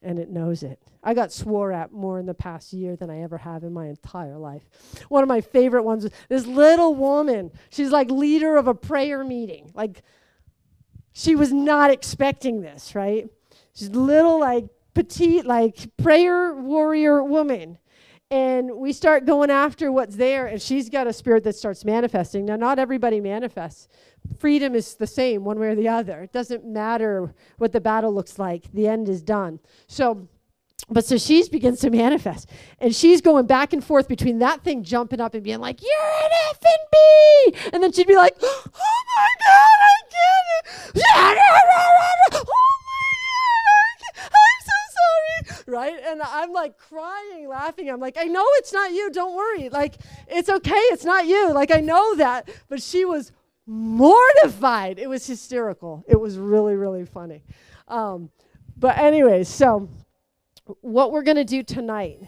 Speaker 1: And it knows it. I got swore at more in the past year than I ever have in my entire life. One of my favorite ones was this little woman. She's like leader of a prayer meeting. Like, she was not expecting this, right? She's little, like, petite, like, prayer warrior woman and we start going after what's there and she's got a spirit that starts manifesting. Now not everybody manifests. Freedom is the same one way or the other. It doesn't matter what the battle looks like. The end is done. So but so she begins to manifest and she's going back and forth between that thing jumping up and being like you're an F and B! And then she'd be like (gasps) oh my god I get it (laughs) (laughs) right? And I'm like crying laughing. I'm like I know it's not you. Don't worry. Like it's okay. It's not you. Like I know that. But she was mortified. It was hysterical. It was really really funny. Um, but anyways so what we're going to do tonight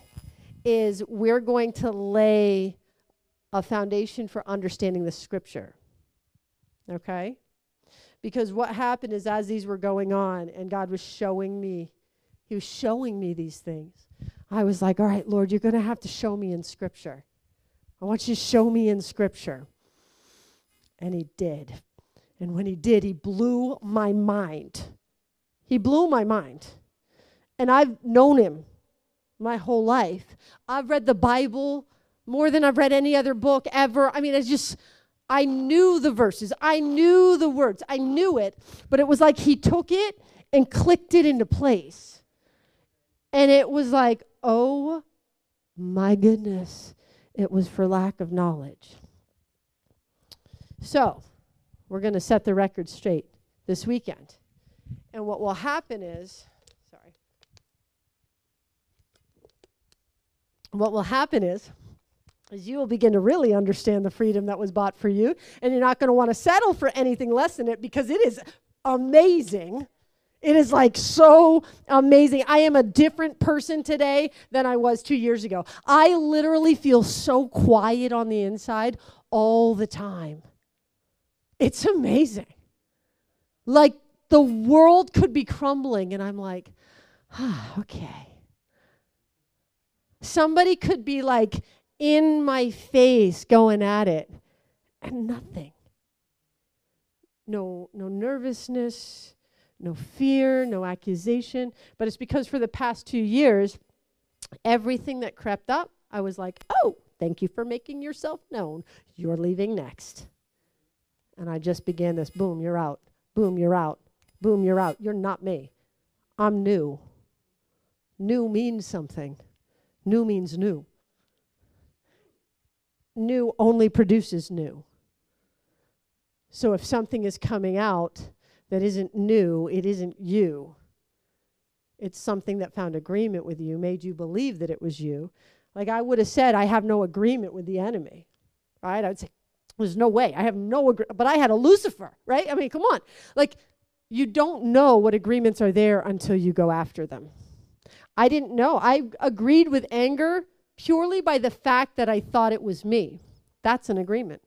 Speaker 1: is we're going to lay a foundation for understanding the scripture. Okay? Because what happened is as these were going on and God was showing me, He was showing me these things. I was like, all right, Lord, you're going to have to show me in scripture. I want you to show me in scripture. And He did. And when He did, He blew my mind. He blew my mind. And I've known him my whole life. I've read the Bible more than I've read any other book ever. I mean, it's just, I knew the verses, I knew the words, I knew it, but it was like he took it and clicked it into place. And it was like, oh my goodness, it was for lack of knowledge. So, we're going to set the record straight this weekend. And what will happen is, sorry, what will happen is is you will begin to really understand the freedom that was bought for you and you're not going to want to settle for anything less than it because it is amazing it is like so amazing. I am a different person today than I was two years ago. I literally feel so quiet on the inside all the time. It's amazing. Like the world could be crumbling, and I'm like, ah, okay. Somebody could be like in my face going at it and nothing. No no nervousness, no fear, no accusation, but it's because for the past 2 years everything that crept up, I was like, "Oh, thank you for making yourself known. You're leaving next." And I just began this boom, you're out. Boom, you're out. Boom, you're out. You're not me. I'm new. New means something. New means new. New only produces new. So if something is coming out that isn't new, it isn't you. It's something that found agreement with you, made you believe that it was you. Like I would have said, I have no agreement with the enemy, right? I would say, there's no way. I have no agreement. But I had a Lucifer, right? I mean, come on. Like, you don't know what agreements are there until you go after them. I didn't know. I agreed with anger purely by the fact that I thought it was me. That's an agreement.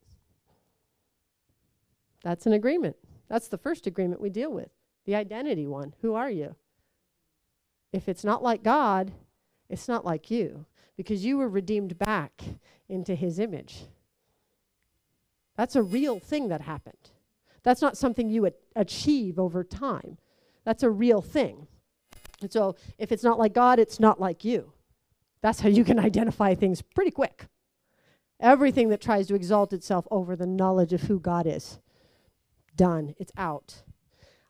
Speaker 1: That's an agreement. That's the first agreement we deal with the identity one. Who are you? If it's not like God, it's not like you because you were redeemed back into his image. That's a real thing that happened. That's not something you achieve over time. That's a real thing. And so if it's not like God, it's not like you. That's how you can (laughs) identify things pretty quick. Everything that tries to exalt itself over the knowledge of who God is, done. It's out.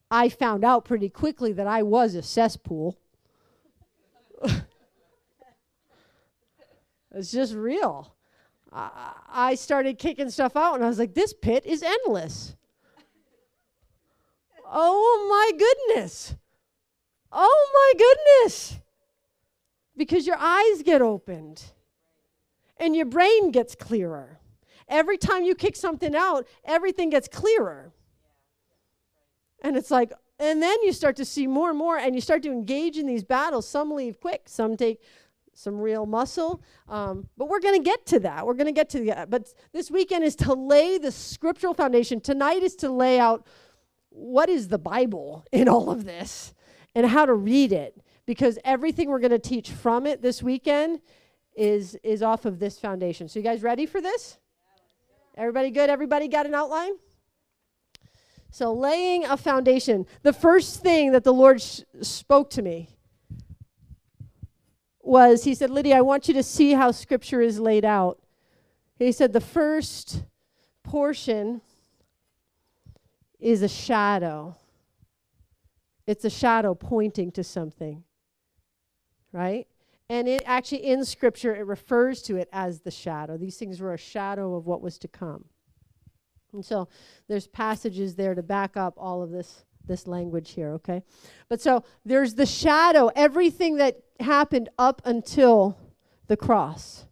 Speaker 1: I found out pretty quickly that I was a cesspool. (laughs) it's just real. I, I started kicking stuff out and I was like, this pit is endless. oh my goodness. Oh my goodness. Because your eyes get opened and your brain gets clearer. Every time you kick something out, everything gets clearer. And it's like, and then you start to see more and more, and you start to engage in these battles. Some leave quick, some take some real muscle. Um, but we're going to get to that. We're going to get to that. But this weekend is to lay the scriptural foundation. Tonight is to lay out what is the Bible in all of this and how to read it because everything we're going to teach from it this weekend is is off of this foundation. So you guys ready for this? Everybody good? Everybody got an outline? So laying a foundation. The first thing that the Lord sh- spoke to me was he said, "Lydia, I want you to see how scripture is laid out." He said the first portion is a shadow. It's a shadow pointing to something. right? And it actually in scripture it refers to it as the shadow. These things were a shadow of what was to come. And so there's passages there to back up all of this this language here, okay? But so there's the shadow, everything that happened up until the cross.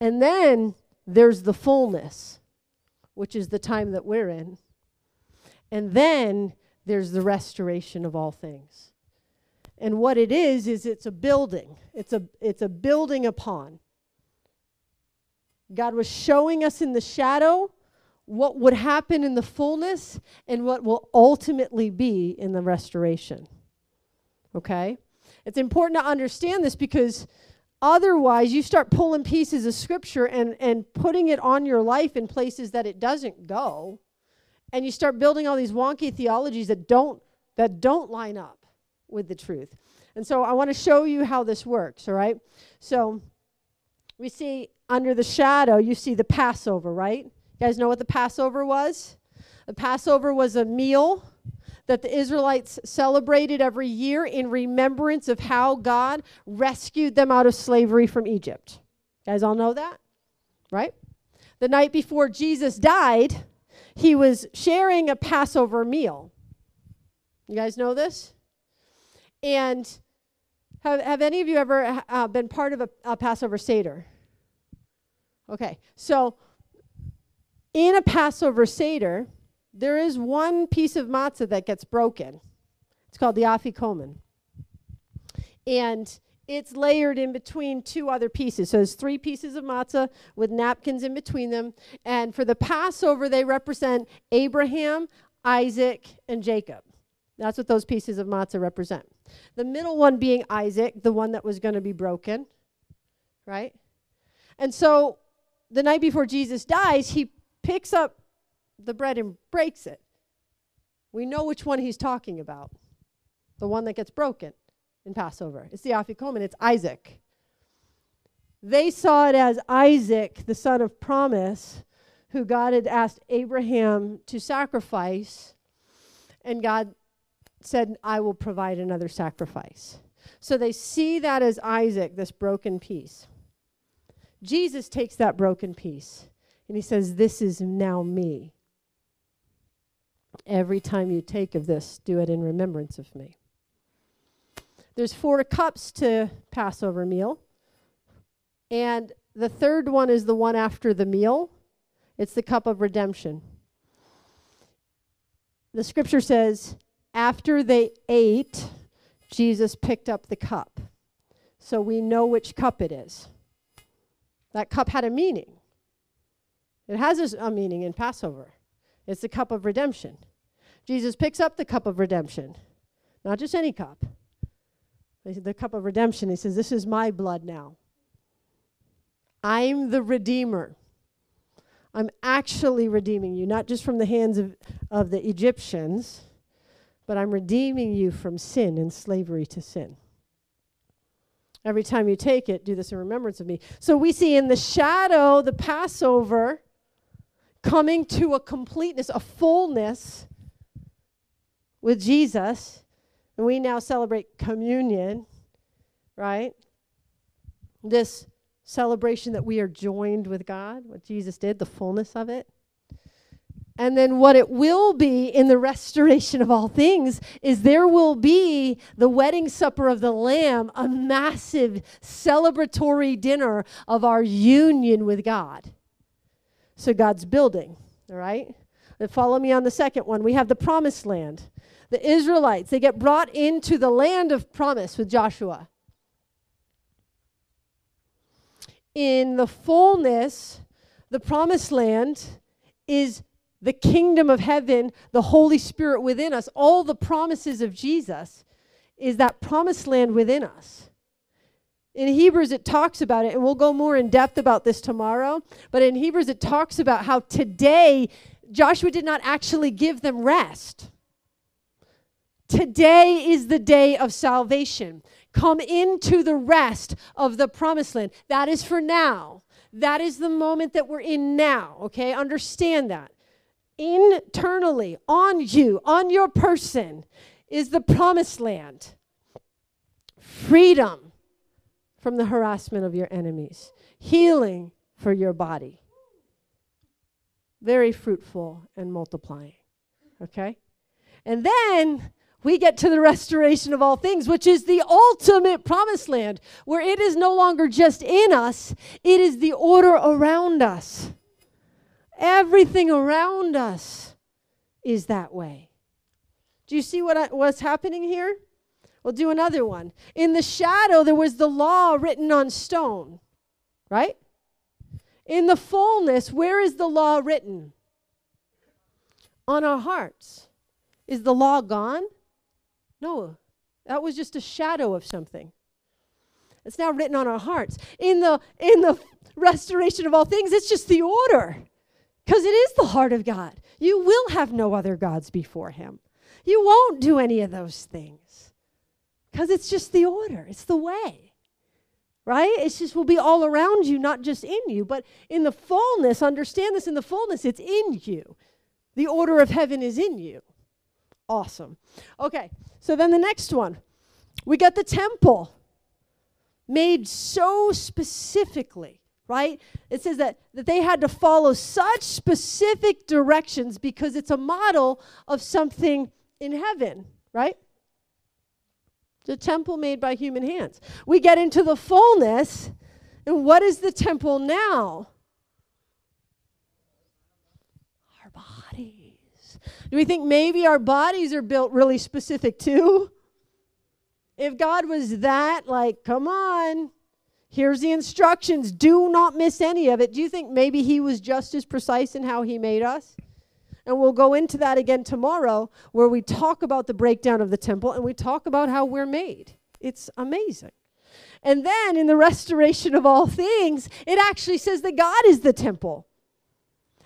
Speaker 1: And then there's the fullness, which is the time that we're in. And then there's the restoration of all things. And what it is is it's a building. It's a it's a building upon. God was showing us in the shadow what would happen in the fullness and what will ultimately be in the restoration. Okay? It's important to understand this because otherwise you start pulling pieces of scripture and, and putting it on your life in places that it doesn't go. And you start building all these wonky theologies that don't that don't line up with the truth. And so I want to show you how this works, all right? So we see under the shadow, you see the Passover, right? You guys know what the Passover was? The Passover was a meal that the Israelites celebrated every year in remembrance of how God rescued them out of slavery from Egypt. You guys all know that? Right? The night before Jesus died, he was sharing a Passover meal. You guys know this? And have, have any of you ever uh, been part of a, a Passover Seder? Okay, so in a Passover Seder, there is one piece of matzah that gets broken. It's called the afikomen. And it's layered in between two other pieces. So there's three pieces of matzah with napkins in between them. And for the Passover, they represent Abraham, Isaac, and Jacob. That's what those pieces of matzah represent. The middle one being Isaac, the one that was going to be broken, right? And so the night before Jesus dies, he picks up the bread and breaks it. We know which one he's talking about. The one that gets broken in Passover. It's the Afikomen, it's Isaac. They saw it as Isaac, the son of promise, who God had asked Abraham to sacrifice, and God said, I will provide another sacrifice. So they see that as Isaac, this broken piece. Jesus takes that broken piece and he says, This is now me. Every time you take of this, do it in remembrance of me. There's four cups to Passover meal. And the third one is the one after the meal. It's the cup of redemption. The scripture says, after they ate, Jesus picked up the cup. So we know which cup it is. That cup had a meaning. It has a, uh, meaning in Passover. It's the cup of redemption. Jesus picks up the cup of redemption, not just any cup. The cup of redemption, he says, This is my blood now. I'm the redeemer. I'm actually redeeming you, not just from the hands of, of the Egyptians, but I'm redeeming you from sin and slavery to sin. Every time you take it, do this in remembrance of me. So we see in the shadow, the Passover coming to a completeness, a fullness with Jesus. And we now celebrate communion, right? This celebration that we are joined with God, what Jesus did, the fullness of it. And then what it will be in the restoration of all things is there will be the wedding supper of the Lamb, a massive celebratory dinner of our union with God. So God's building, all right? And follow me on the second one. We have the promised land. The Israelites, they get brought into the land of promise with Joshua. In the fullness, the promised land is the kingdom of heaven, the Holy Spirit within us, all the promises of Jesus is that promised land within us. In Hebrews, it talks about it, and we'll go more in depth about this tomorrow. But in Hebrews, it talks about how today Joshua did not actually give them rest. Today is the day of salvation. Come into the rest of the promised land. That is for now. That is the moment that we're in now, okay? Understand that internally on you, on your person, is the promised land. freedom from the harassment of your enemies, healing for your body. Very fruitful and multiplying. Okay? And then we get to the restoration of all things, which is the ultimate promised land, where it is no longer just in us, it is the order around us. Everything around us is that way. Do you see what I, what's happening here? We'll do another one. In the shadow, there was the law written on stone, right? In the fullness, where is the law written? On our hearts. Is the law gone? No, that was just a shadow of something. It's now written on our hearts. In the in the restoration of all things, it's just the order. Because it is the heart of God. You will have no other gods before him. You won't do any of those things. Because it's just the order, it's the way. Right? It's just will be all around you, not just in you, but in the fullness. Understand this in the fullness, it's in you. The order of heaven is in you. Awesome. Okay, so then the next one. We got the temple made so specifically, right? It says that, that they had to follow such specific directions because it's a model of something in heaven, right? The temple made by human hands. We get into the fullness, and what is the temple now? Our bodies. Do we think maybe our bodies are built really specific too? If God was that, like, come on, here's the instructions, do not miss any of it. Do you think maybe He was just as precise in how He made us? And we'll go into that again tomorrow, where we talk about the breakdown of the temple and we talk about how we're made. It's amazing. And then in the restoration of all things, it actually says that God is the temple.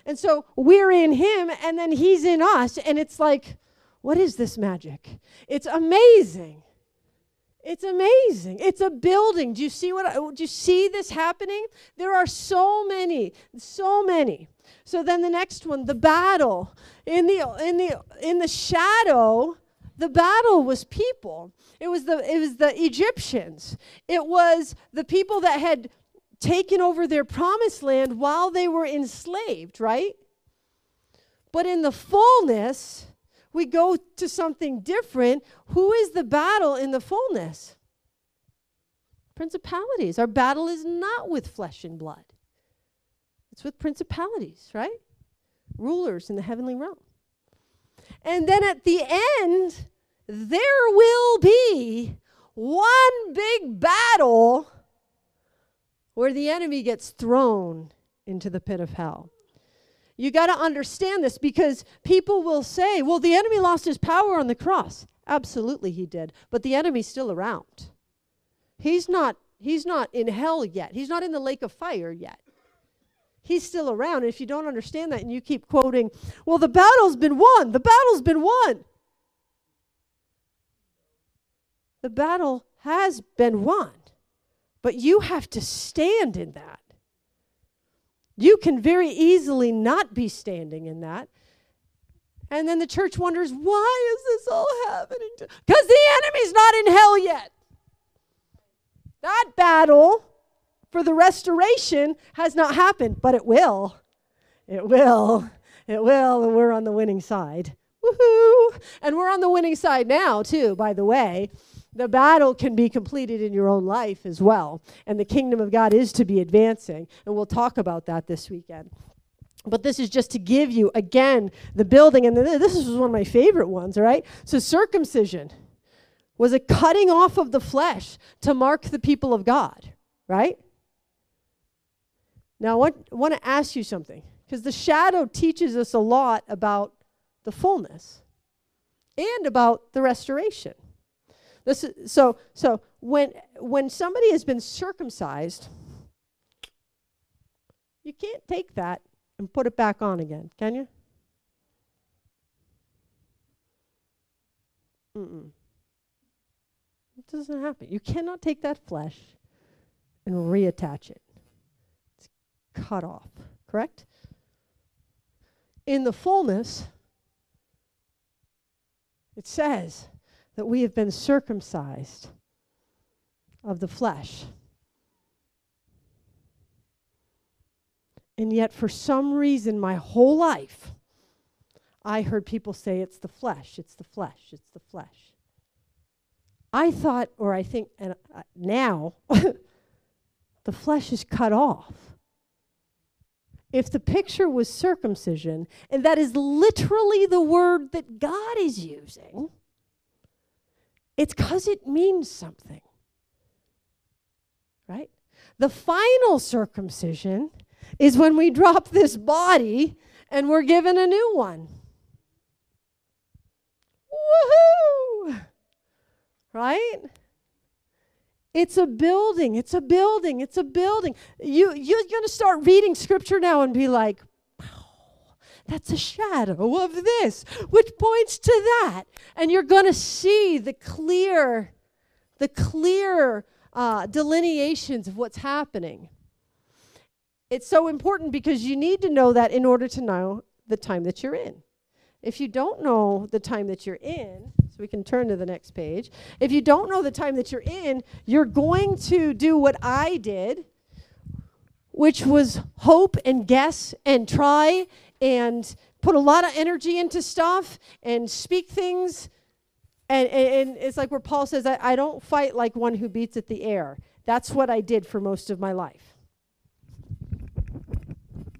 Speaker 1: And so we're in him and then he's in us. And it's like, what is this magic? It's amazing. It's amazing. It's a building. Do you see what I, do you see this happening? There are so many, so many. So then the next one, the battle. In the in the in the shadow, the battle was people. It was the it was the Egyptians. It was the people that had taken over their promised land while they were enslaved, right? But in the fullness, we go to something different. Who is the battle in the fullness? Principalities. Our battle is not with flesh and blood, it's with principalities, right? Rulers in the heavenly realm. And then at the end, there will be one big battle where the enemy gets thrown into the pit of hell. You got to understand this because people will say, well, the enemy lost his power on the cross. Absolutely he did, but the enemy's still around. He's not he's not in hell yet. He's not in the lake of fire yet. He's still around. And if you don't understand that and you keep quoting, well, the battle's been won. The battle's been won. The battle has been won. But you have to stand in that. You can very easily not be standing in that. And then the church wonders, why is this all happening? Because the enemy's not in hell yet. That battle for the restoration has not happened, but it will. It will. It will, and we're on the winning side. Woohoo! And we're on the winning side now, too, by the way the battle can be completed in your own life as well. And the kingdom of God is to be advancing. And we'll talk about that this weekend. But this is just to give you, again, the building. And this is one of my favorite ones, all right? So, circumcision was a cutting off of the flesh to mark the people of God, right? Now, I want, want to ask you something, because the shadow teaches us a lot about the fullness and about the restoration. This is, so so when when somebody has been circumcised, you can't take that and put it back on again, can you? Mm-mm. It doesn't happen. You cannot take that flesh and reattach it. Cut off, correct? In the fullness, it says that we have been circumcised of the flesh. And yet, for some reason, my whole life, I heard people say, it's the flesh, it's the flesh, it's the flesh. I thought, or I think and uh, now, (laughs) the flesh is cut off. If the picture was circumcision, and that is literally the word that God is using, it's because it means something. Right? The final circumcision is when we drop this body and we're given a new one. Woohoo! Right? It's a building. It's a building. It's a building. You you're going to start reading scripture now and be like, that's a shadow of this, which points to that. And you're going to see the clear, the clear uh, delineations of what's happening. It's so important because you need to know that in order to know the time that you're in. If you don't know the time that you're in, we can turn to the next page. If you don't know the time that you're in, you're going to do what I did, which was hope and guess and try and put a lot of energy into stuff and speak things. And, and, and it's like where Paul says, I, I don't fight like one who beats at the air. That's what I did for most of my life.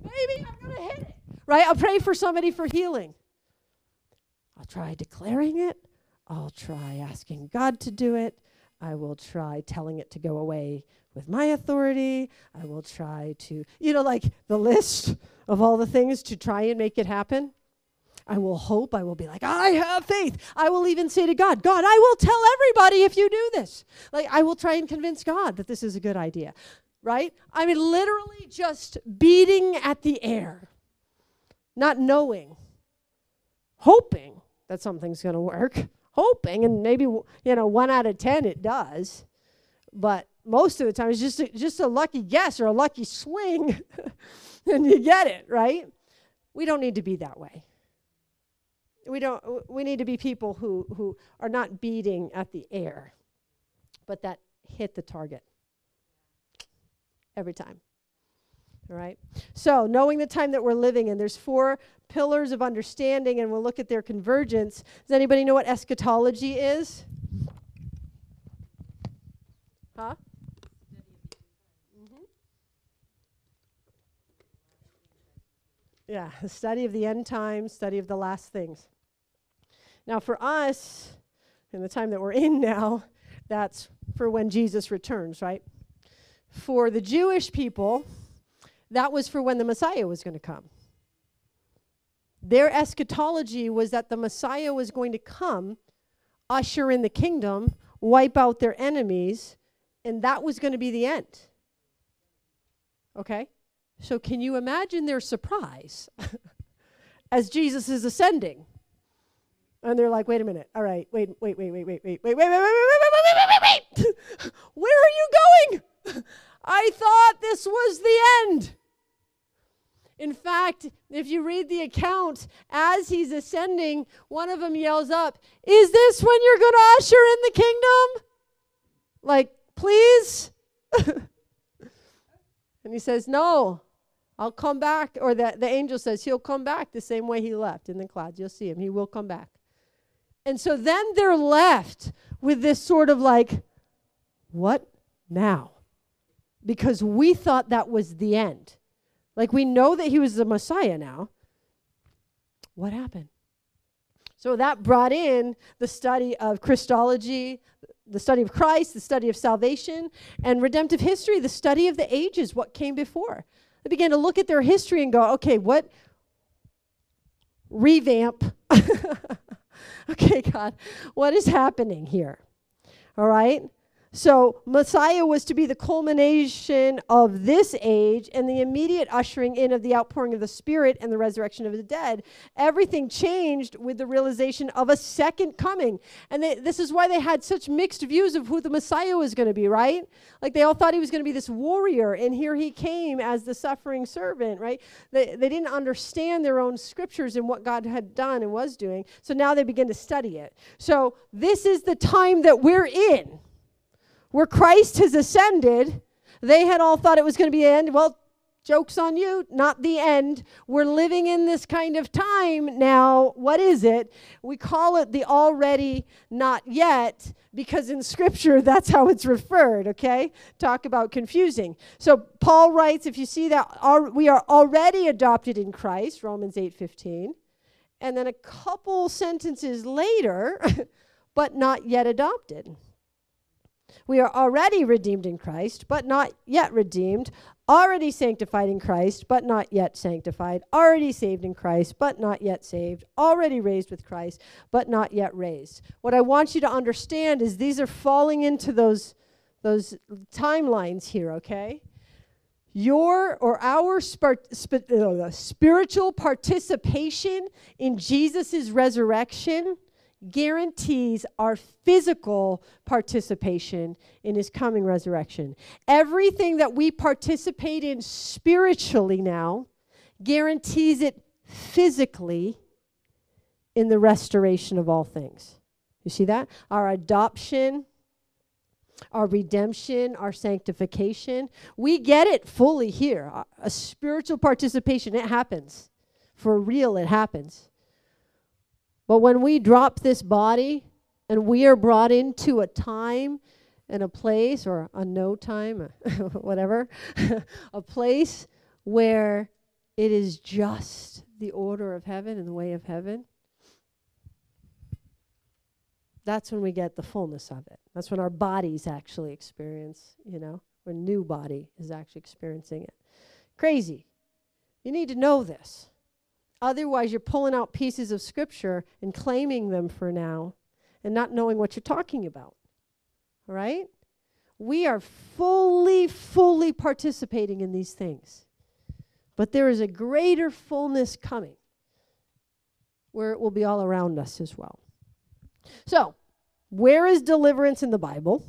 Speaker 1: Maybe I'm going to hit it. Right? I'll pray for somebody for healing. I'll try declaring it. I'll try asking God to do it. I will try telling it to go away with my authority. I will try to, you know, like the list of all the things to try and make it happen. I will hope. I will be like, I have faith. I will even say to God, God, I will tell everybody if you do this. Like, I will try and convince God that this is a good idea, right? I mean, literally just beating at the air, not knowing, hoping that something's going to work, hoping, and maybe, you know, one out of 10 it does. But most of the time, it's just a, just a lucky guess or a lucky swing, (laughs) and you get it, right? We don't need to be that way. We don't. We need to be people who who are not beating at the air, but that hit the target every time. Right. So knowing the time that we're living in, there's four pillars of understanding, and we'll look at their convergence. Does anybody know what eschatology is? Huh? Yeah, the study of the end times, study of the last things. Now, for us, in the time that we're in now, that's for when Jesus returns, right? For the Jewish people, that was for when the Messiah was going to come. Their eschatology was that the Messiah was going to come, usher in the kingdom, wipe out their enemies, and that was going to be the end. Okay? So, can you imagine their surprise as Jesus is ascending? And they're like, wait a minute. All right, wait, wait, wait, wait, wait, wait, wait, wait, wait, wait, wait, wait, wait, wait, wait, wait. Wait. Where are you going? I thought this was the end. In fact, if you read the account, as he's ascending, one of them yells up, Is this when you're going to usher in the kingdom? Like, please? (laughs) and he says, No, I'll come back. Or the, the angel says, He'll come back the same way he left in the clouds. You'll see him. He will come back. And so then they're left with this sort of like, What now? Because we thought that was the end. Like we know that he was the Messiah now. What happened? So that brought in the study of Christology, the study of Christ, the study of salvation, and redemptive history, the study of the ages, what came before. They began to look at their history and go, okay, what revamp? (laughs) okay, God, what is happening here? All right? So, Messiah was to be the culmination of this age and the immediate ushering in of the outpouring of the Spirit and the resurrection of the dead. Everything changed with the realization of a second coming. And they, this is why they had such mixed views of who the Messiah was going to be, right? Like they all thought he was going to be this warrior, and here he came as the suffering servant, right? They, they didn't understand their own scriptures and what God had done and was doing. So now they begin to study it. So, this is the time that we're in where Christ has ascended, they had all thought it was going to be the end. Well, joke's on you, not the end. We're living in this kind of time now. What is it? We call it the already not yet because in scripture (laughs) that's how it's referred, okay? Talk about confusing. So Paul writes if you see that we are already adopted in Christ, Romans 8:15. And then a couple sentences later, (laughs) but not yet adopted. We are already redeemed in Christ, but not yet redeemed. Already sanctified in Christ, but not yet sanctified. Already saved in Christ, but not yet saved. Already raised with Christ, but not yet raised. What I want you to understand is these are falling into those, those timelines here, okay? Your or our uh, spiritual participation in Jesus' resurrection guarantees our physical participation in his coming resurrection. Everything that we participate in spiritually now guarantees it physically in the restoration of all things. You see that? Our adoption, our redemption, our sanctification, we get it fully here. A spiritual participation, it happens. For real, it happens. But when we drop this body and we are brought into a time and a place, or a no time, (laughs) whatever, (laughs) a place where it is just the order of heaven and the way of heaven, that's when we get the fullness of it. That's when our bodies actually experience, you know, when new body is actually experiencing it. Crazy. You need to know this. Otherwise, you're pulling out pieces of scripture and claiming them for now and not knowing what you're talking about. All right? We are fully, fully participating in these things. But there is a greater fullness coming where it will be all around us as well. So, where is deliverance in the Bible?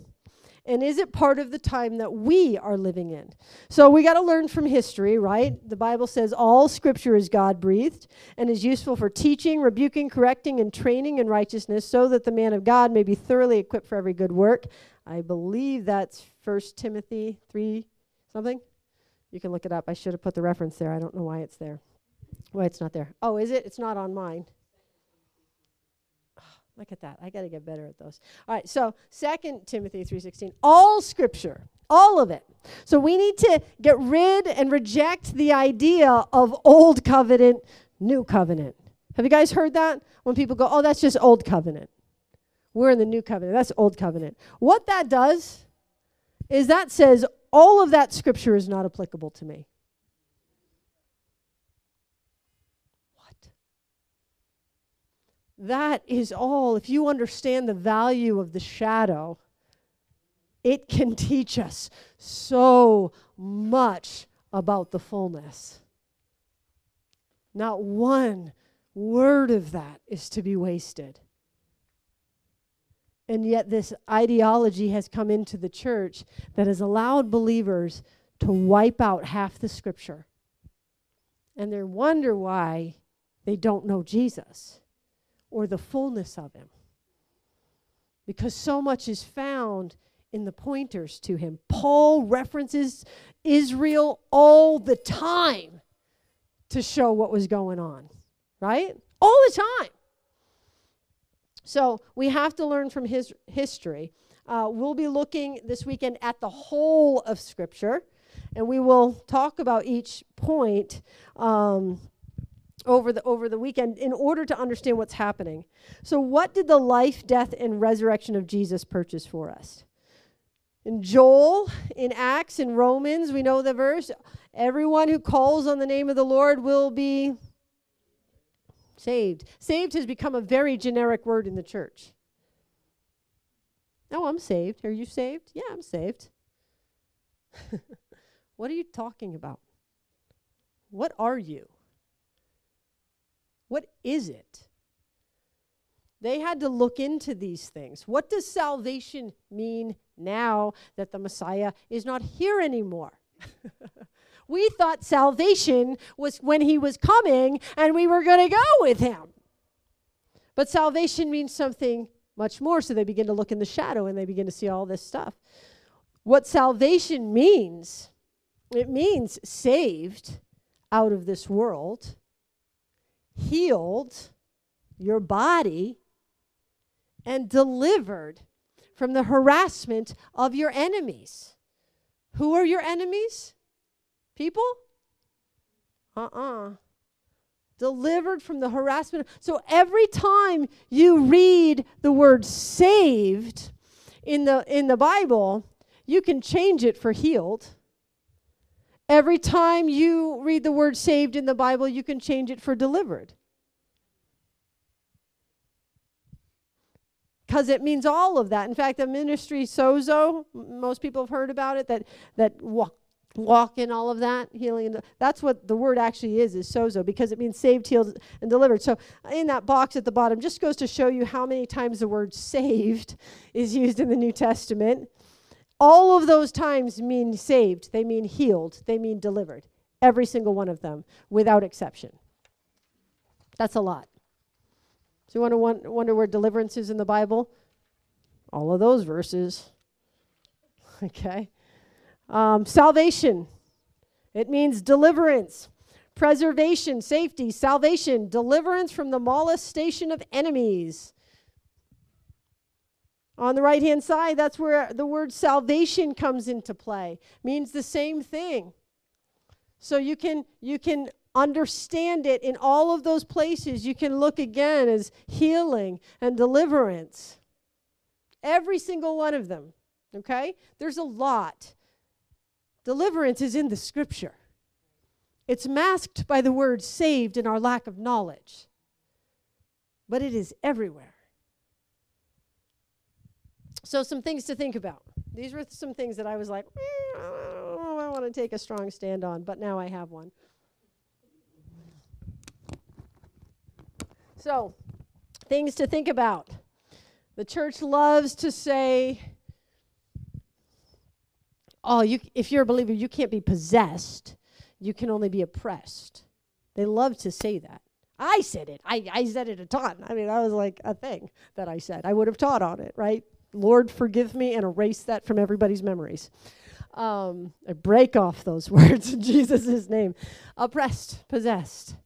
Speaker 1: And is it part of the time that we are living in? So we got to learn from history, right? The Bible says all scripture is God breathed and is useful for teaching, rebuking, correcting, and training in righteousness so that the man of God may be thoroughly equipped for every good work. I believe that's First Timothy 3 something. You can look it up. I should have put the reference there. I don't know why it's there. Why it's not there. Oh, is it? It's not on mine. Look at that. I got to get better at those. All right, so 2 Timothy 3:16. All scripture, all of it. So we need to get rid and reject the idea of old covenant, new covenant. Have you guys heard that? When people go, "Oh, that's just old covenant." We're in the new covenant. That's old covenant. What that does is that says all of that scripture is not applicable to me. That is all. If you understand the value of the shadow, it can (laughs) teach us so much about the fullness. Not one word of that is to be wasted. And yet, this ideology has come into the church that has allowed believers to wipe out half the scripture. And they wonder why they don't know Jesus or the fullness of him. Because so much is found in the pointers to him. Paul references Israel all the time to show what was going on, right? All the time. So we have to learn from his history. Uh, we'll be looking this weekend at the whole of Scripture, and we will talk about each point. Um, over the over the weekend in order to understand what's happening. So what did the life, death and resurrection of Jesus purchase for us? In Joel, in Acts, in Romans, we know the verse, everyone who calls on the name of the Lord will be saved. Saved has become a very generic word in the church. Oh, I'm saved. Are you saved? Yeah, I'm saved. (laughs) what are you talking about? What are you? What is it? They had to look into these things. What does salvation mean now that the Messiah is not here anymore? (laughs) we thought salvation was when he was coming and we were going to go with him. But salvation means something much more. So they begin to look in the shadow and they begin to see all this stuff. what salvation means it means saved out of this world, healed your body, and delivered from the harassment of your enemies. Who are your enemies? People? Uh uh-uh. uh Delivered from the harassment. So every time you read the word saved in the, in the Bible, you can change it for healed. Every time you read the word saved in the Bible, you can change it for delivered. because it means all of that. In fact, the ministry sozo, most people have heard about it, that, that walk, walk in all of that, healing. that's what the word actually is, is sozo, because it means saved, healed, and delivered. So in that box at the bottom, just goes to show you how many times the word saved (laughs) is used in the New Testament. All of those times mean saved, they mean healed, they mean delivered. Every single one of them, without exception. That's a lot. So you want to wonder where deliverance is in the Bible? All of those verses. (laughs) okay. Um, salvation. It means deliverance, preservation, safety, salvation, deliverance from the molestation of enemies. On the right hand side, that's where the word salvation comes into play. Means the same thing. So you can you can understand it in all of those places, you can look again as healing and deliverance. Every single one of them. Okay? There's a lot. Deliverance is in the scripture. It's masked by the word saved in our lack of knowledge, but it is everywhere. So, some things to think about. These were some things that I was like, eh, I want to take a strong stand on, but now I have one. So, things to think about. The church loves to say, oh, you, if you're a believer, you can't be possessed. You can only be oppressed. They love to say that. I said it. I, I said it a ton. I mean, that was like a thing that I said. I would have taught on it, right? Lord, forgive me and erase that from everybody's memories. Um, I break off those (laughs) words in Jesus' name. Oppressed, possessed.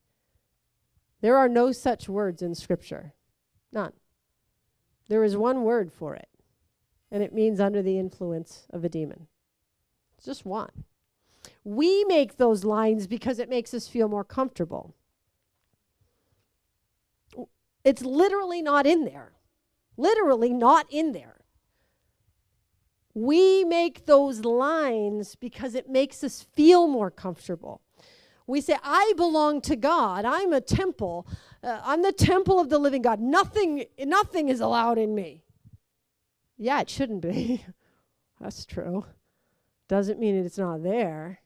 Speaker 1: There are no such words in Scripture. None. There is one word for it, and it means under the influence of a demon. It's just one. We make those lines because it makes us feel more comfortable. It's literally not in there. Literally not in there. We make those lines because it makes us feel more comfortable. We say, I belong to God. I'm a temple. Uh, I'm the temple of the living God. Nothing, nothing is allowed in me. Yeah, it shouldn't be. (laughs) That's true. Doesn't mean it's not there.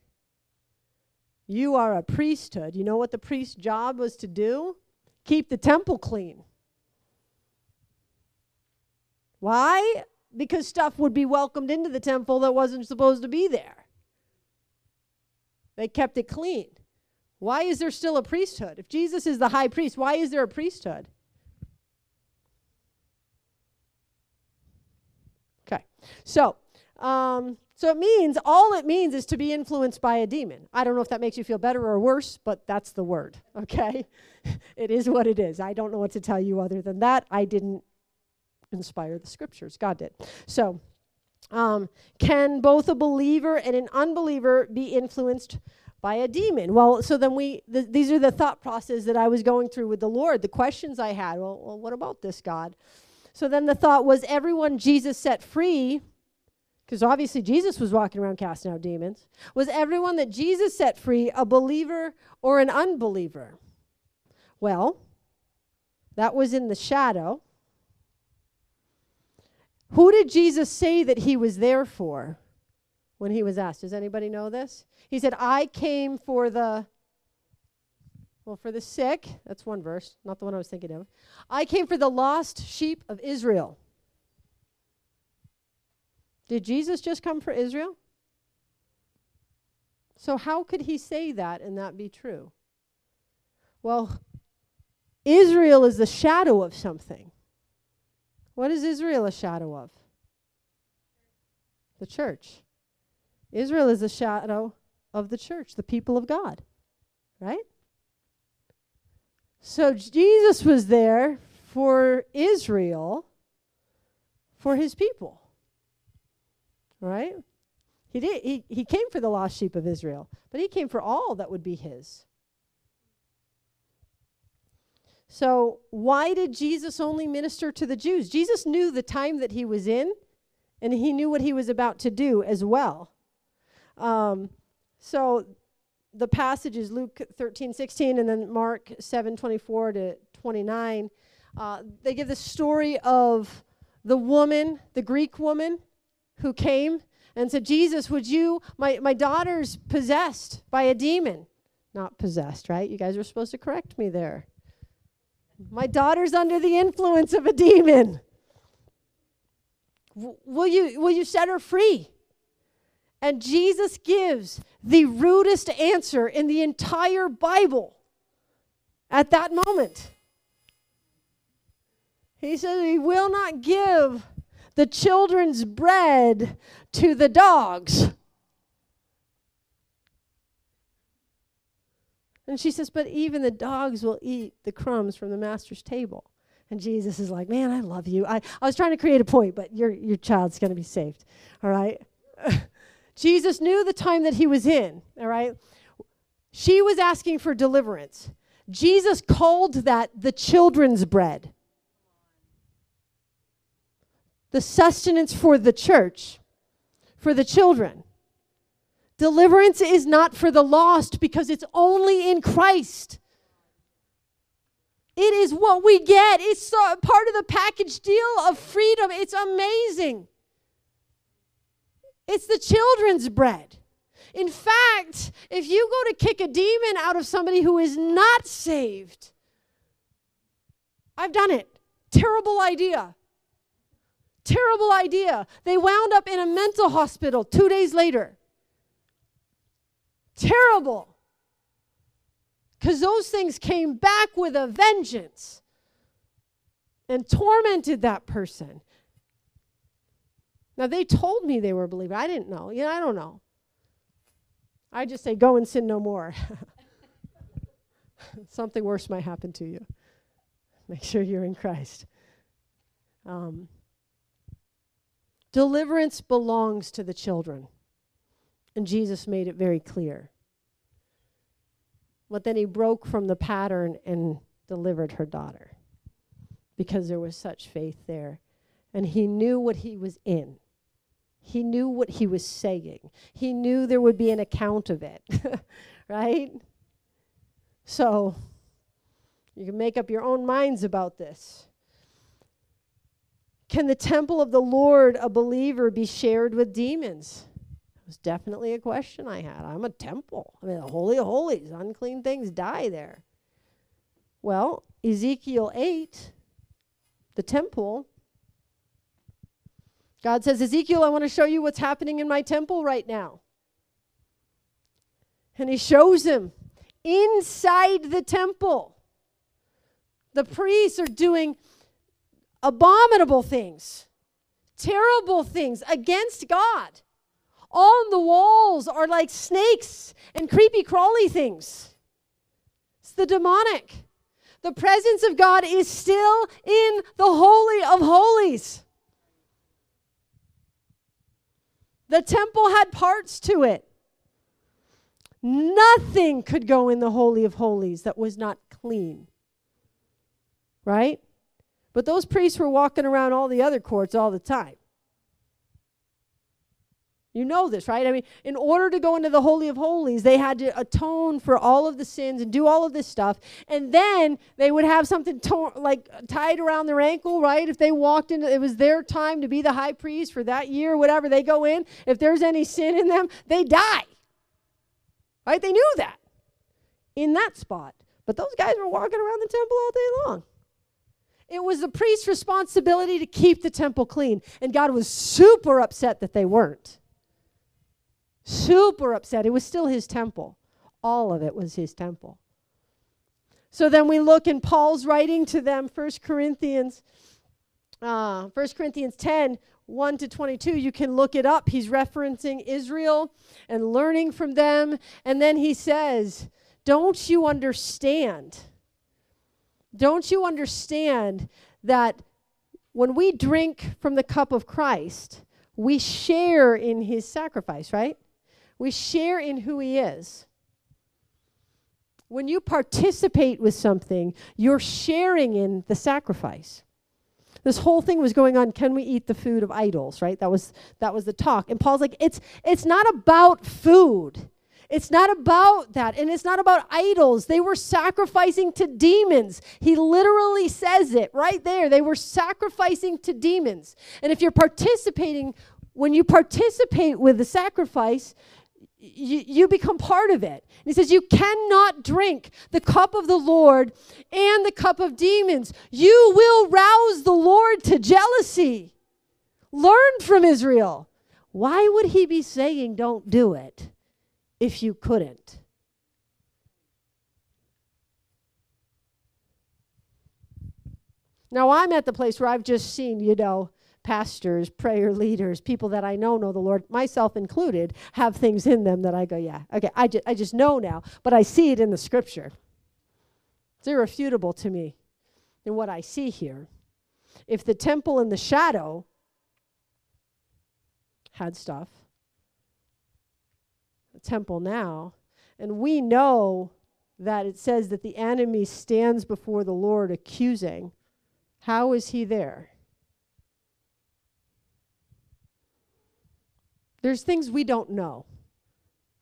Speaker 1: You are a priesthood. You know what the priest's job was to do? Keep the temple clean. Why? Because stuff would be welcomed into the temple that wasn't supposed to be there. They kept it clean. Why is there still a priesthood? If Jesus is the high priest, why is there a priesthood? Okay. So, um, so it means, all it means is to be influenced by a demon. I don't know if that makes you feel better or worse, but that's the word, (laughs) okay? (laughs) it is what it is. I don't know what to tell you other than that. I didn't inspire the scriptures, God did. So, um, can both a believer and an unbeliever be influenced by a demon. Well, so then we, th- these are the thought process that I was going through with the Lord, the questions I had. Well, well, what about this, God? So then the thought was everyone Jesus set free, because obviously Jesus was walking around casting out demons, was everyone that Jesus set free a believer or an unbeliever? Well, that was in the shadow. Who did Jesus say that he was there for? when he was asked. Does anybody know this? He said, I came for the, well, for the sick. That's one verse, not the one I was thinking of. I came for the lost sheep of Israel. Did Jesus just come for Israel? So, how could he say that and that be true? Well, Israel is the shadow of something. What is Israel a shadow of? The church. Israel is a shadow of the church, the people of God. Right? So Jesus was there for Israel, for his people. Right? He did he, he came for the lost sheep of Israel, but he came for all that would be his. So, why did Jesus only minister to the Jews? Jesus knew the time that he was in, and he knew what he was about to do as well. Um, so, the passage is Luke 13, 16, and then Mark 7, 24 to 29. Uh, they give the story of the woman, the Greek woman, who came and said, Jesus, would you, my, my daughter's possessed by a demon. Not possessed, right? You guys were supposed to correct me there. My daughter's under the influence of a demon. W- will you will you set her free? And Jesus gives the rudest answer in the entire Bible at that moment. He says he will not give the children's bread to the dogs. And she says, But even the dogs will eat the crumbs from the master's table. And Jesus is like, Man, I love you. I, I was trying to create a point, but your, your child's going to be saved. All right? (laughs) Jesus knew the time that he was in. All right? She was asking for deliverance. Jesus called that the children's bread, the sustenance for the church, for the children. Deliverance is not for the lost because it's only in Christ. It is what we get. It's part of the package deal of freedom. It's amazing. It's the children's bread. In fact, if you go to kick a demon out of somebody who is not saved, I've done it. Terrible idea. Terrible idea. They wound up in a mental hospital two days later. Terrible. Because those things came back with a vengeance and tormented that person. Now, they told me they were a believer. I didn't know. Yeah, I don't know. I just say, go and sin no more. (laughs) Something worse might happen to you. Make sure you're in Christ. Um, deliverance belongs to the children. And Jesus made it very clear. But then he broke from the pattern and delivered her daughter because there was such faith there. And he knew what he was in. He knew what he was saying. He knew there would be an account of it, (laughs) right? So you can make up your own minds about this. Can the temple of the Lord, a believer, be shared with demons? Was definitely a question I had. I'm a temple. I mean, the Holy of Holies, unclean things die there. Well, Ezekiel 8, the temple, God says, Ezekiel, I want to show you what's happening in my temple right now. And he shows him inside the temple. The priests are doing abominable things, terrible things against God. On the walls are like snakes and creepy crawly things. It's the demonic. The presence of God is still in the Holy of Holies. The temple had parts to it. Nothing could go in the Holy of Holies that was not clean. Right? But those priests were walking around all the other courts all the time. You know this, right? I mean, in order to go into the Holy of Holies, they had to atone for all of the sins and do all of this stuff. And then they would have something to- like tied around their ankle, right? If they walked into it was their time to be the high priest for that year, whatever, they go in. If there's any sin in them, they die. Right? They knew that in that spot. But those guys were walking around the temple all day long. It was the priest's responsibility to keep the temple clean. And God was super upset that they weren't super upset. It was still his temple. All of it was his temple. So then we look in Paul's writing to them, 1 Corinthians, uh, 1 Corinthians 10, 1 to 22, you can look it up. He's referencing Israel and learning from them. And then he says, Don't you understand? Don't you understand that when we drink from the cup of Christ, we share in his sacrifice, right? We share in who he is. When you participate with something, you're sharing in the sacrifice. This whole thing was going on, can we eat the food of idols, right? That was that was the talk. And Paul's like, it's it's not about food. It's not about that. And it's not about idols. They were sacrificing to demons. He literally says it right there. They were sacrificing to demons. And if you're participating, when you participate with the sacrifice, you, you become part of it. And he says, You cannot drink the cup of the Lord and the cup of demons. You will rouse the Lord to jealousy. Learn from Israel. Why would he be saying, Don't do it? if you couldn't. Now, I'm at the place where I've just seen, you know, pastors, prayer leaders, people that I know know the Lord, myself included, have things in them that I go, yeah, okay, I, ju- I just know now, but I see it in the scripture. It's irrefutable to me in what I see here. If the temple in the shadow had stuff, the temple now. And we know that it says that the enemy stands before the Lord accusing. How is he there? There's things we don't know.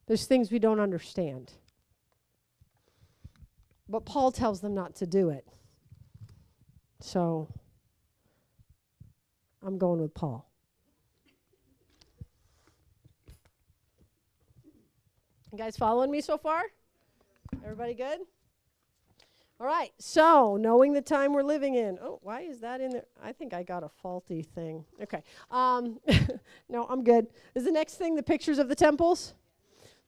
Speaker 1: There's things we don't understand. But Paul tells them not to do it. So I'm going with Paul. You guys following me so far? Everybody good? All right, so knowing the time we're living in. Oh, why is that in there? I think I got a faulty thing. Okay. Um, (laughs) no, I'm good. Is the next thing the pictures of the temples?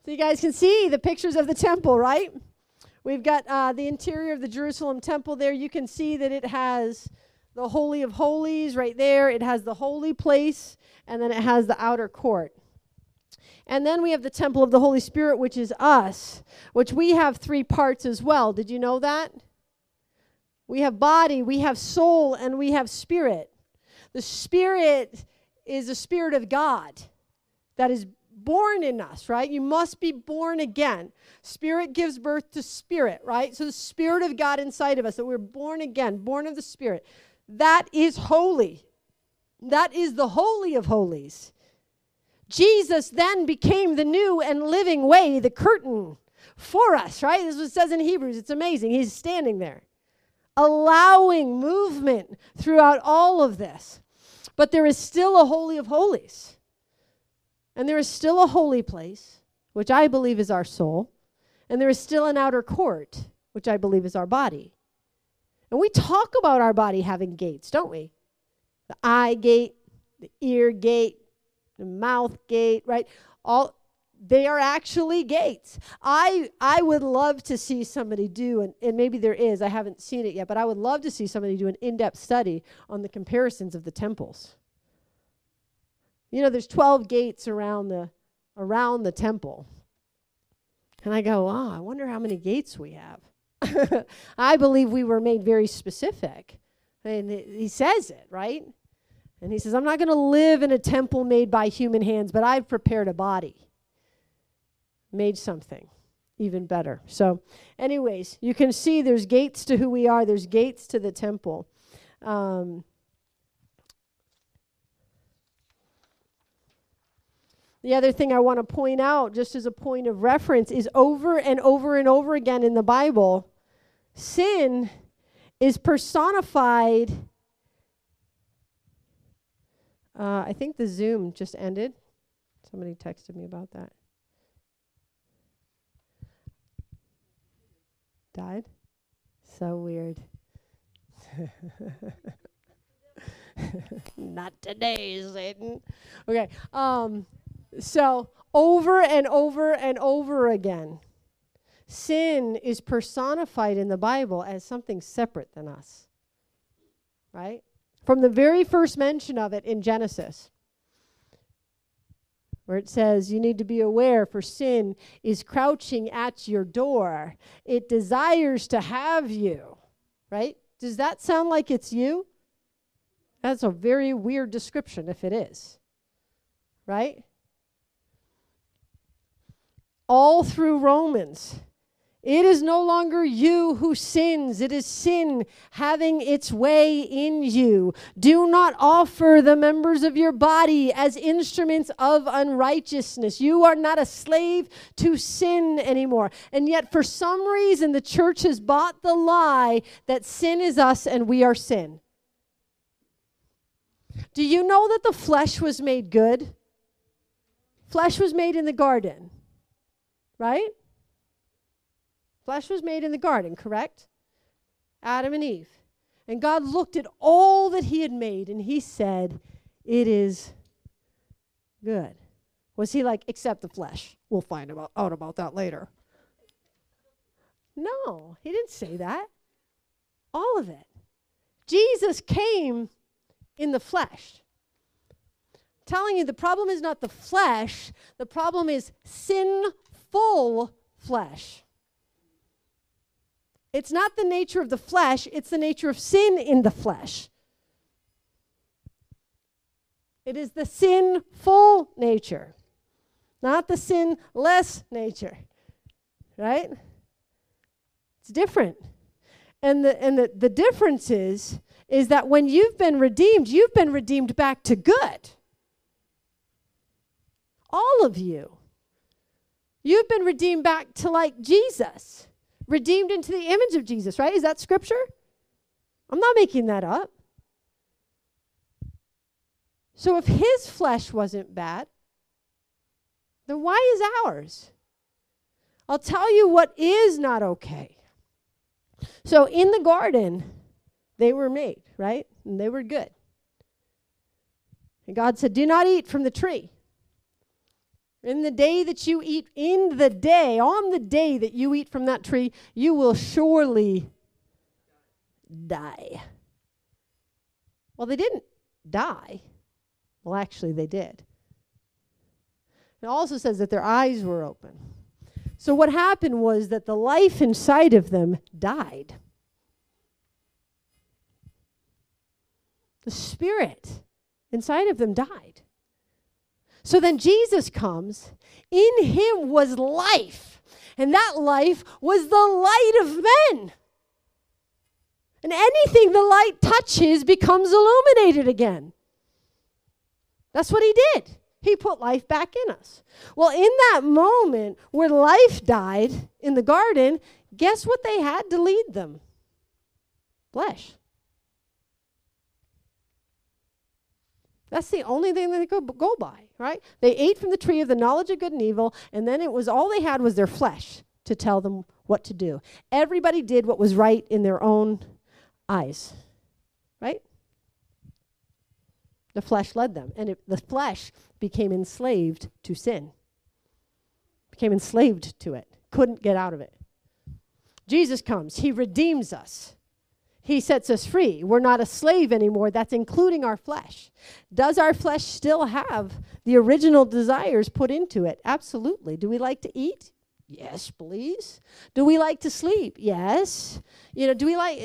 Speaker 1: So you guys can see the pictures of the temple, right? We've got uh, the interior of the Jerusalem temple there. You can see that it has the Holy of Holies right there, it has the holy place, and then it has the outer court. And then we have the temple of the Holy Spirit, which is us, which we have three parts as well. Did you know that? We have body, we have soul, and we have spirit. The spirit is a spirit of God that is born in us, right? You must be born again. Spirit gives birth to spirit, right? So the spirit of God inside of us, that we're born again, born of the spirit. That is holy. That is the holy of holies. Jesus then became the new and living way, the curtain for us, right? This is what it says in Hebrews. It's amazing. He's standing there, allowing movement throughout all of this. But there is still a Holy of Holies. And there is still a holy place, which I believe is our soul. And there is still an outer court, which I believe is our body. And we talk about our body having gates, don't we? The eye gate, the ear gate, the mouth gate, right? All they are actually gates. I I would love to see somebody do and, and maybe there is, I haven't seen it yet, but I would love to see somebody do an in-depth study on the comparisons of the temples. You know, there's 12 gates around the around the temple. And I go, oh, I wonder how many gates we have. (laughs) I believe we were made very specific. And he says it, right? And he says, I'm not going to live in a temple made by human hands, but I've prepared a body. Made something even better. So, anyways, you can see there's gates to who we are, there's gates to the temple. Um, the other thing I want to point out, just as a point of reference, is over and over and over again in the Bible, sin is personified uh, I think the Zoom just ended. Somebody texted me about that. Died? So weird. (laughs) Not today, Satan. Okay. Um, so over and over and over again, sin is personified in the Bible as something separate than us. Right? From the very first mention of it in Genesis, where it says, You need to be aware, for sin is crouching at your door. It desires to have you. Right? Does that sound like it's you? That's a very weird description if it is. Right? All through Romans, it is no longer you who sins. It is sin having its way in you. Do not offer the members of your body as instruments of unrighteousness. You are not a slave to sin anymore. And yet, for some reason, the church has bought the lie that sin is us and we are sin. Do you know that the flesh was made good? Flesh was made in the garden, right? Flesh was made in the garden, correct? Adam and Eve. And God looked at all that He had made and He said, It is good. Was He like, except the flesh? We'll find about, out about that later. No, He didn't say that. All of it. Jesus came in the flesh. I'm telling you, the problem is not the flesh, the problem is sinful flesh. It's not the nature of the flesh, it's the nature of sin in the flesh. It is the sinful nature, not the sinless nature. Right? It's different. And the and the, the difference is is that when you've been redeemed, you've been redeemed back to good. All of you. You've been redeemed back to like Jesus redeemed into the image of Jesus, right? Is that scripture? I'm not making that up. So if his flesh wasn't bad, then why is ours? I'll tell you what is not okay. So in the garden, they were made, right? And they were good. And God said, Do not eat from the tree. In the day that you eat, in the day, on the day that you eat from that tree, you will surely die. Well, they didn't die. Well, actually, they did. It also says that their eyes were open. So, what happened was that the life inside of them died. The spirit inside of them died. So then Jesus comes. In him was life, and that life was the light of men. And anything the light touches becomes illuminated again. That's what he did. He put life back in us. Well, in that moment where life died in the garden, guess what they had to lead them? Flesh. That's the only thing they could go by, right? They ate from the tree of the knowledge of good and evil, and then it was all they had was their flesh to tell them what to do. Everybody did what was right in their own eyes, right? The flesh led them, and it, the flesh became enslaved to sin, became enslaved to it, couldn't get out of it. Jesus comes, He redeems us. He sets us free. We're not a slave anymore. That's including our flesh. Does our flesh still have the original desires put into it? Absolutely. Do we like to eat? Yes, please. Do we like to sleep? Yes. You know, do we like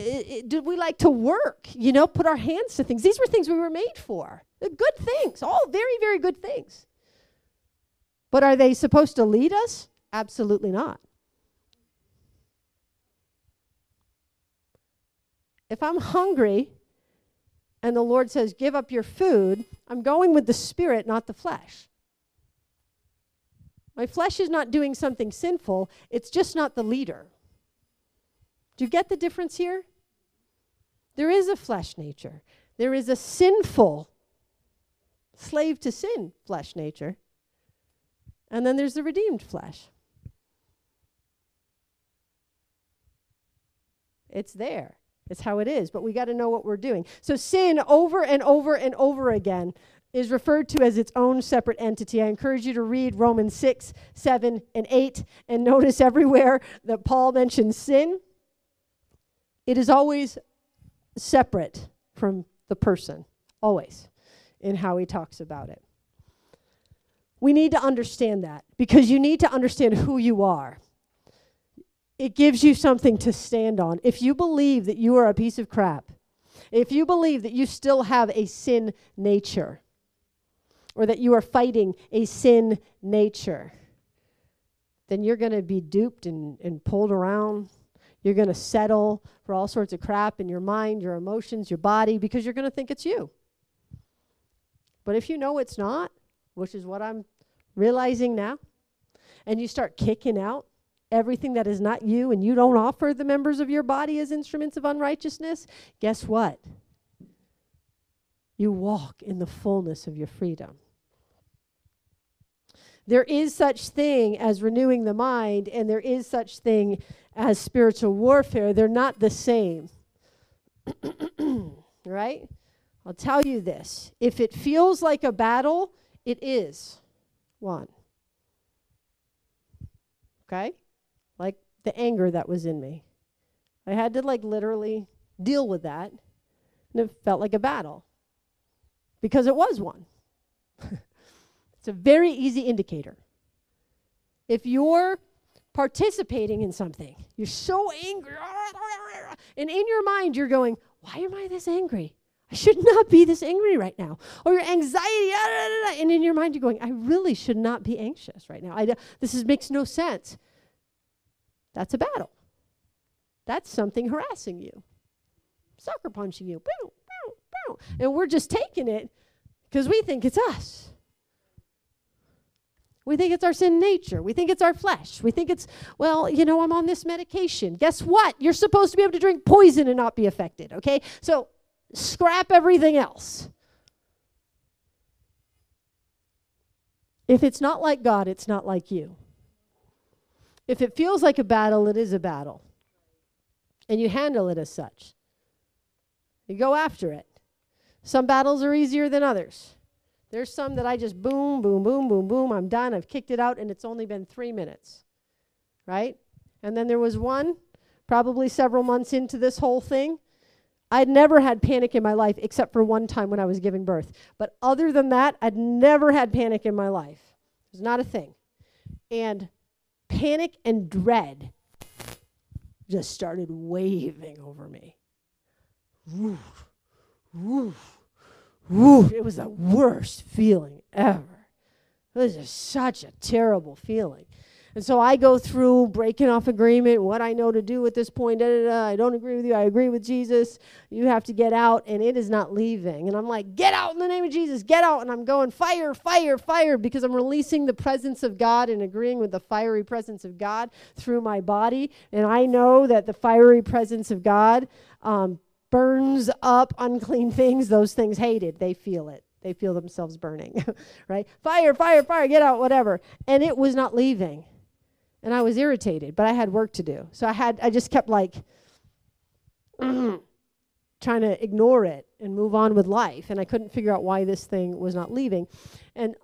Speaker 1: do we like to work? You know, put our hands to things. These were things we were made for. Good things. All very very good things. But are they supposed to lead us? Absolutely not. If I'm hungry and the Lord says, give up your food, I'm going with the spirit, not the flesh. My flesh is not doing something sinful, it's just not the leader. Do you get the difference here? There is a flesh nature, there is a sinful, slave to sin flesh nature, and then there's the redeemed flesh. It's there. It's how it is, but we got to know what we're doing. So sin over and over and over again is referred to as its own separate entity. I encourage you to read Romans 6, 7, and 8 and notice everywhere that Paul mentions sin, it is always separate from the person, always, in how he talks about it. We need to understand that because you need to understand who you are. It gives you something to stand on. If you believe that you are a piece of crap, if you believe that you still have a sin nature, or that you are fighting a sin nature, then you're going to be duped and, and pulled around. You're going to settle for all sorts of crap in your mind, your emotions, your body, because you're going to think it's you. But if you know it's not, which is what I'm realizing now, and you start kicking out everything that is not you and you don't offer the members of your body as instruments of unrighteousness, guess what? You walk in the fullness of your freedom. There is such thing as renewing the mind and there is such thing as spiritual warfare. They're not the same. (coughs) right? I'll tell you this. If it feels like a battle, it is one. Okay? Like the anger that was in me. I had to like literally deal with that. And it felt like a battle. Because it was one. (laughs) It's a very easy indicator. If you're participating in something, you're so angry, and in your mind you're going, Why am I this angry? I should not be this angry right now. Or your anxiety, and in your mind you're going, I really should not be anxious right now. I, this is, makes no sense. That's a battle. That's something harassing you, sucker punching you. And we're just taking it because we think it's us. We think it's our sin nature. We think it's our flesh. We think it's, well, you know, I'm on this medication. Guess what? You're supposed to be able to drink poison and not be affected, okay? So scrap everything else. If it's not like God, it's not like you. If it feels like a battle, it is a battle. And you handle it as such. You go after it. Some battles are easier than others. There's some that I just boom, boom, boom, boom, boom, I'm done. I've kicked it out and it's only been three minutes. Right? And then there was one, probably several months into this whole thing. I'd never had panic in my life except for one time when I was giving birth. But other than that, I'd never had panic in my life. It was not a thing. And panic and dread just started waving over me. Woof, woof, whew, it was the worst feeling ever. It was just such a terrible feeling. And so I go through breaking off agreement, what I know to do at this point. Da, da, da. I don't agree with you. I agree with Jesus. You have to get out, and it is not leaving. And I'm like, get out in the name of Jesus, get out. And I'm going, fire, fire, fire, because I'm releasing the presence of God and agreeing with the fiery presence of God through my body. And I know that the fiery presence of God um, burns up unclean (laughs) things, those things hated. They feel it. They feel themselves burning, (laughs) right? Fire, fire, fire, get out, whatever. And it was not leaving. And I was irritated, but I had work to do. So I had, I just kept like (clears throat) trying to ignore it and move on with life. And I couldn't figure out why this thing was not leaving. And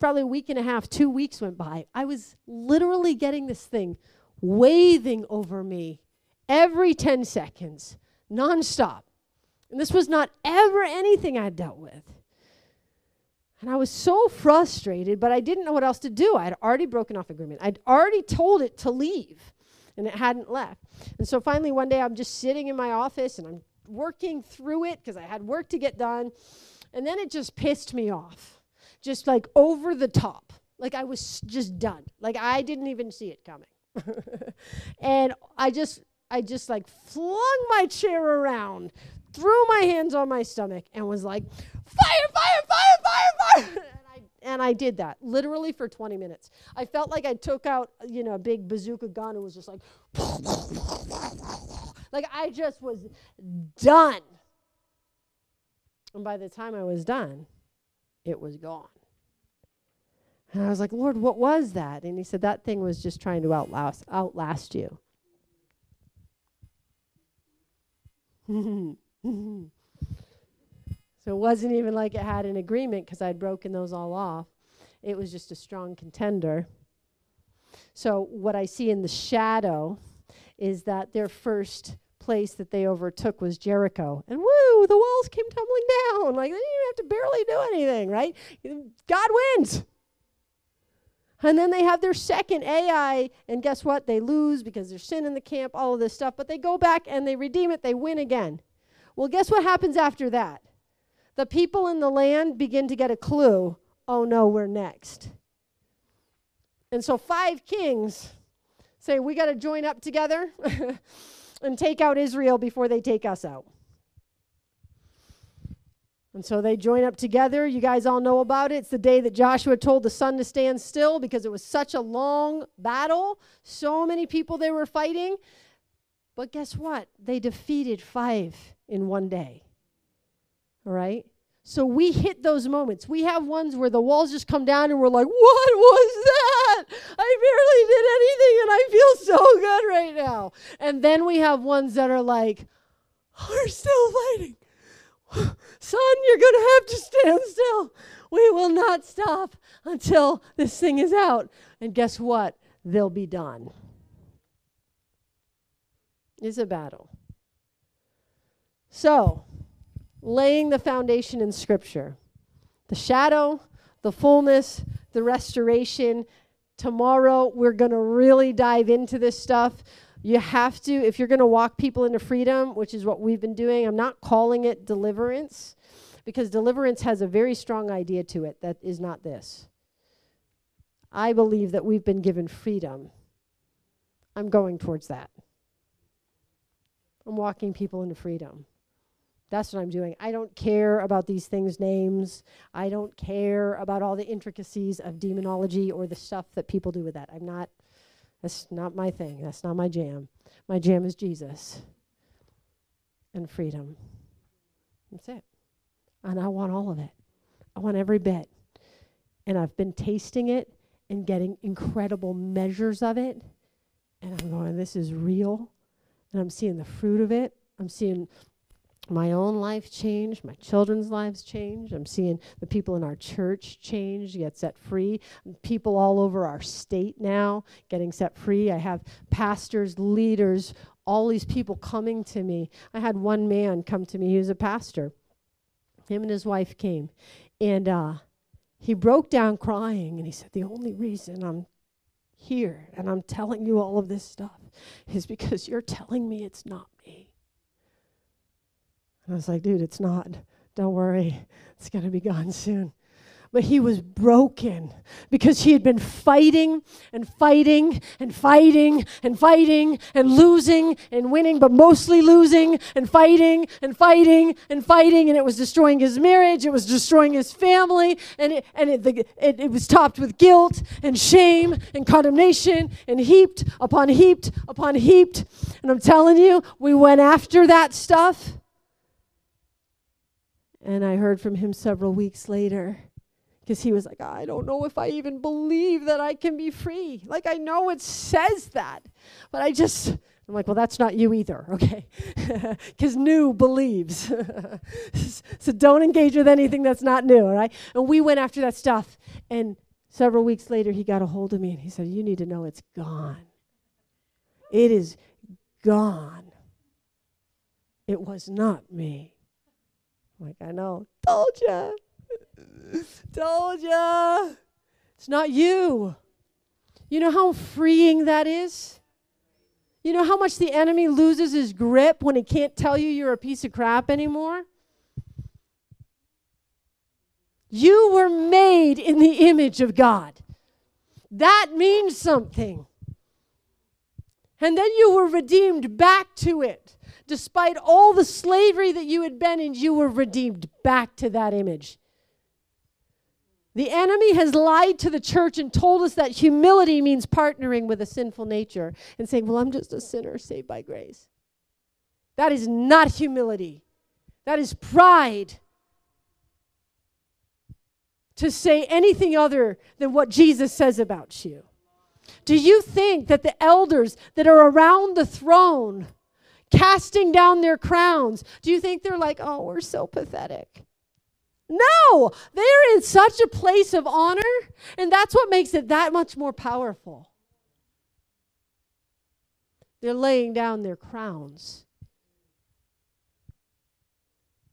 Speaker 1: probably a week and a half, two weeks went by. I was literally getting this thing waving over me every 10 seconds nonstop. And this was not ever anything I'd dealt with. And I was so frustrated, but I didn't know what else to do. I had already broken off agreement. I'd already told it to leave, and it hadn't left. And so finally, one day, I'm just sitting in my office and I'm working through it because I had work to get done. And then it just pissed me off, just like over the top. Like I was just done. Like I didn't even see it coming. (laughs) and I just I just like flung my chair around, threw my hands on my stomach, and was like, fire, fire, fire, fire, fire. (laughs) and, I, and I did that literally for 20 minutes. I felt like I took out, you know, a big bazooka gun and was just like, (laughs) like I just was done. And by the time I was done, it was gone. And I was like, Lord, what was that? And he said, That thing was just trying to outlast, outlast you. (laughs) (laughs) so it wasn't even like it had an agreement because I'd broken those all off. It was just a strong contender. So what I see in the shadow is that their first place that they overtook was Jericho. And woo, the walls came tumbling down. Like they didn't have to barely do anything, right? God wins. And then they have their second Ai, and guess what? They lose because there's sin in the camp, all of this stuff. But they go back and they redeem it, they win again. Well, guess what happens after that? The people in the land begin to get a clue oh no, we're next. And so five kings say, we got to join up together (laughs) and take out Israel before they take us out. And so they join up together. You guys all know about it. It's the day that Joshua told the sun to stand still because it was such a long battle. So many people they were fighting. But guess what? They defeated five in one day. All right? So we hit those moments. We have ones where the walls just come down and we're like, what was that? I barely did anything and I feel so good right now. And then we have ones that are like, we're still fighting. Sun, you're going to have to stand still. We will not stop until this thing is out. And guess what? They'll be done. It's a battle. So, laying the foundation in Scripture the shadow, the fullness, the restoration. Tomorrow, we're going to really dive into this stuff. You have to, if you're going to walk people into freedom, which is what we've been doing, I'm not calling it deliverance because deliverance has a very strong idea to it that is not this. I believe that we've been given freedom. I'm going towards that. I'm walking people into freedom. That's what I'm doing. I don't care about these things' names. I don't care about all the intricacies of demonology or the stuff that people do with that. I'm not that's not my thing. That's not my jam. My jam is Jesus and freedom. That's it. And I want all of it. I want every bit. And I've been tasting it and getting incredible measures of it. And I'm going, this is real. And I'm seeing the fruit of it. I'm seeing my own life change, my children's lives change. I'm seeing the people in our church change, get set free. People all over our state now getting set free. I have pastors, leaders, all these people coming to me. I had one man come to me, he was a pastor. Him and his wife came, and uh, he broke down crying, and he said, The only reason I'm here and I'm telling you all of this stuff is because you're telling me it's not I was like, dude, it's not. Don't worry. It's going to be gone soon. But he was broken because he had been fighting and fighting and fighting and fighting and losing and winning, but mostly losing and fighting and fighting and fighting. And it was destroying his marriage, it was destroying his family, and it, and it, the, it, it was topped with guilt and shame and condemnation and heaped upon heaped upon heaped. And I'm telling you, we went after that stuff and I heard from him several weeks later because he was like, I don't know if I even believe that I can be free. Like, I know it says that, but I just, I'm like, well, that's not you either, okay? (laughs) Because new believes. (laughs) so don't engage with anything that's not new, all right? And we went after that stuff. And several weeks later, he got a hold of me and he said, You need to know it's gone. It is gone. It was not me. Like, I know. Told ya. (laughs) Told ya. It's not you. You know how freeing that is? You know how much the enemy loses his grip when he can't tell you you're a piece of crap anymore? You were made in the image of God. That means something. And then you were redeemed back to it despite all the slavery that you had been in, you were redeemed back to that image. The enemy has lied to the church and told us that humility means partnering with a sinful nature and saying, Well, I'm just a sinner saved by grace. That is not humility, that is pride. To say anything other than what Jesus says about you. Do you think that the elders that are around the throne casting down their crowns. Do you think they're like, oh, we're so pathetic? No, they're in such a place of honor, and that's what makes it that much more powerful. They're laying down their crowns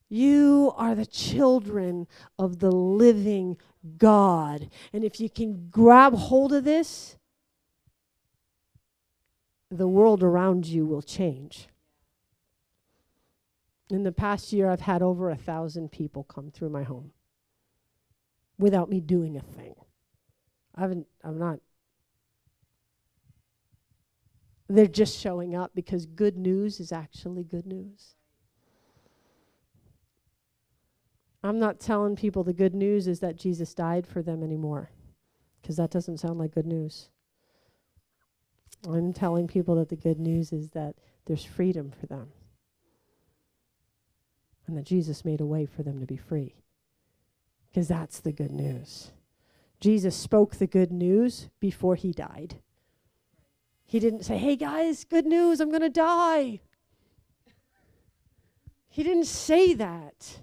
Speaker 1: You are the children of the living God. And if you can grab hold of this, the world around you will change. In the past year, I've had over a thousand people come through my home without me doing a thing. I haven't, I'm not. They're just showing up because good news is actually good news. I'm not telling people the good news is that Jesus died for them anymore because that doesn't sound like good news. I'm telling people that the good news is that there's freedom for them and that Jesus made a way for them to be free because that's the good news. Jesus spoke the good news before he died. He didn't say, Hey guys, good news, I'm going to die. He didn't say that.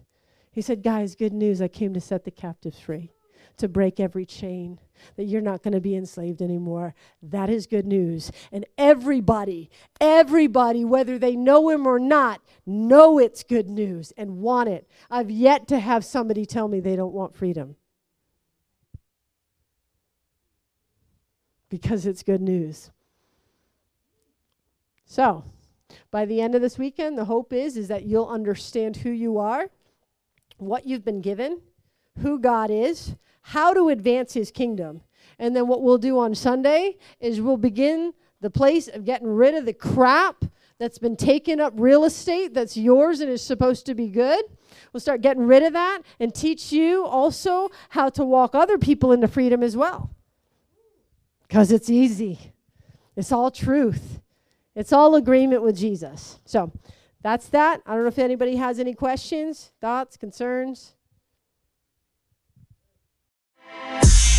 Speaker 1: He said, Guys, good news. I came to set the captives free, to break every chain, that you're not going to be enslaved anymore. That is good news. And everybody, everybody, whether they know him or not, know it's good news and want it. I've yet to have somebody tell me they don't want freedom. Because it's good news. So, by the end of this weekend, the hope is is that you'll understand who you are what you've been given, who God is, how to advance his kingdom. And then what we'll do on Sunday is we'll begin the place of getting rid of the crap that's been taken up real estate that's yours and is supposed to be good. We'll start getting rid of that and teach you also how to walk other people into freedom as well. Because it's easy. It's all truth. It's all agreement with Jesus. So, that's that. I don't know if anybody has any questions, thoughts, concerns.
Speaker 2: Thank you.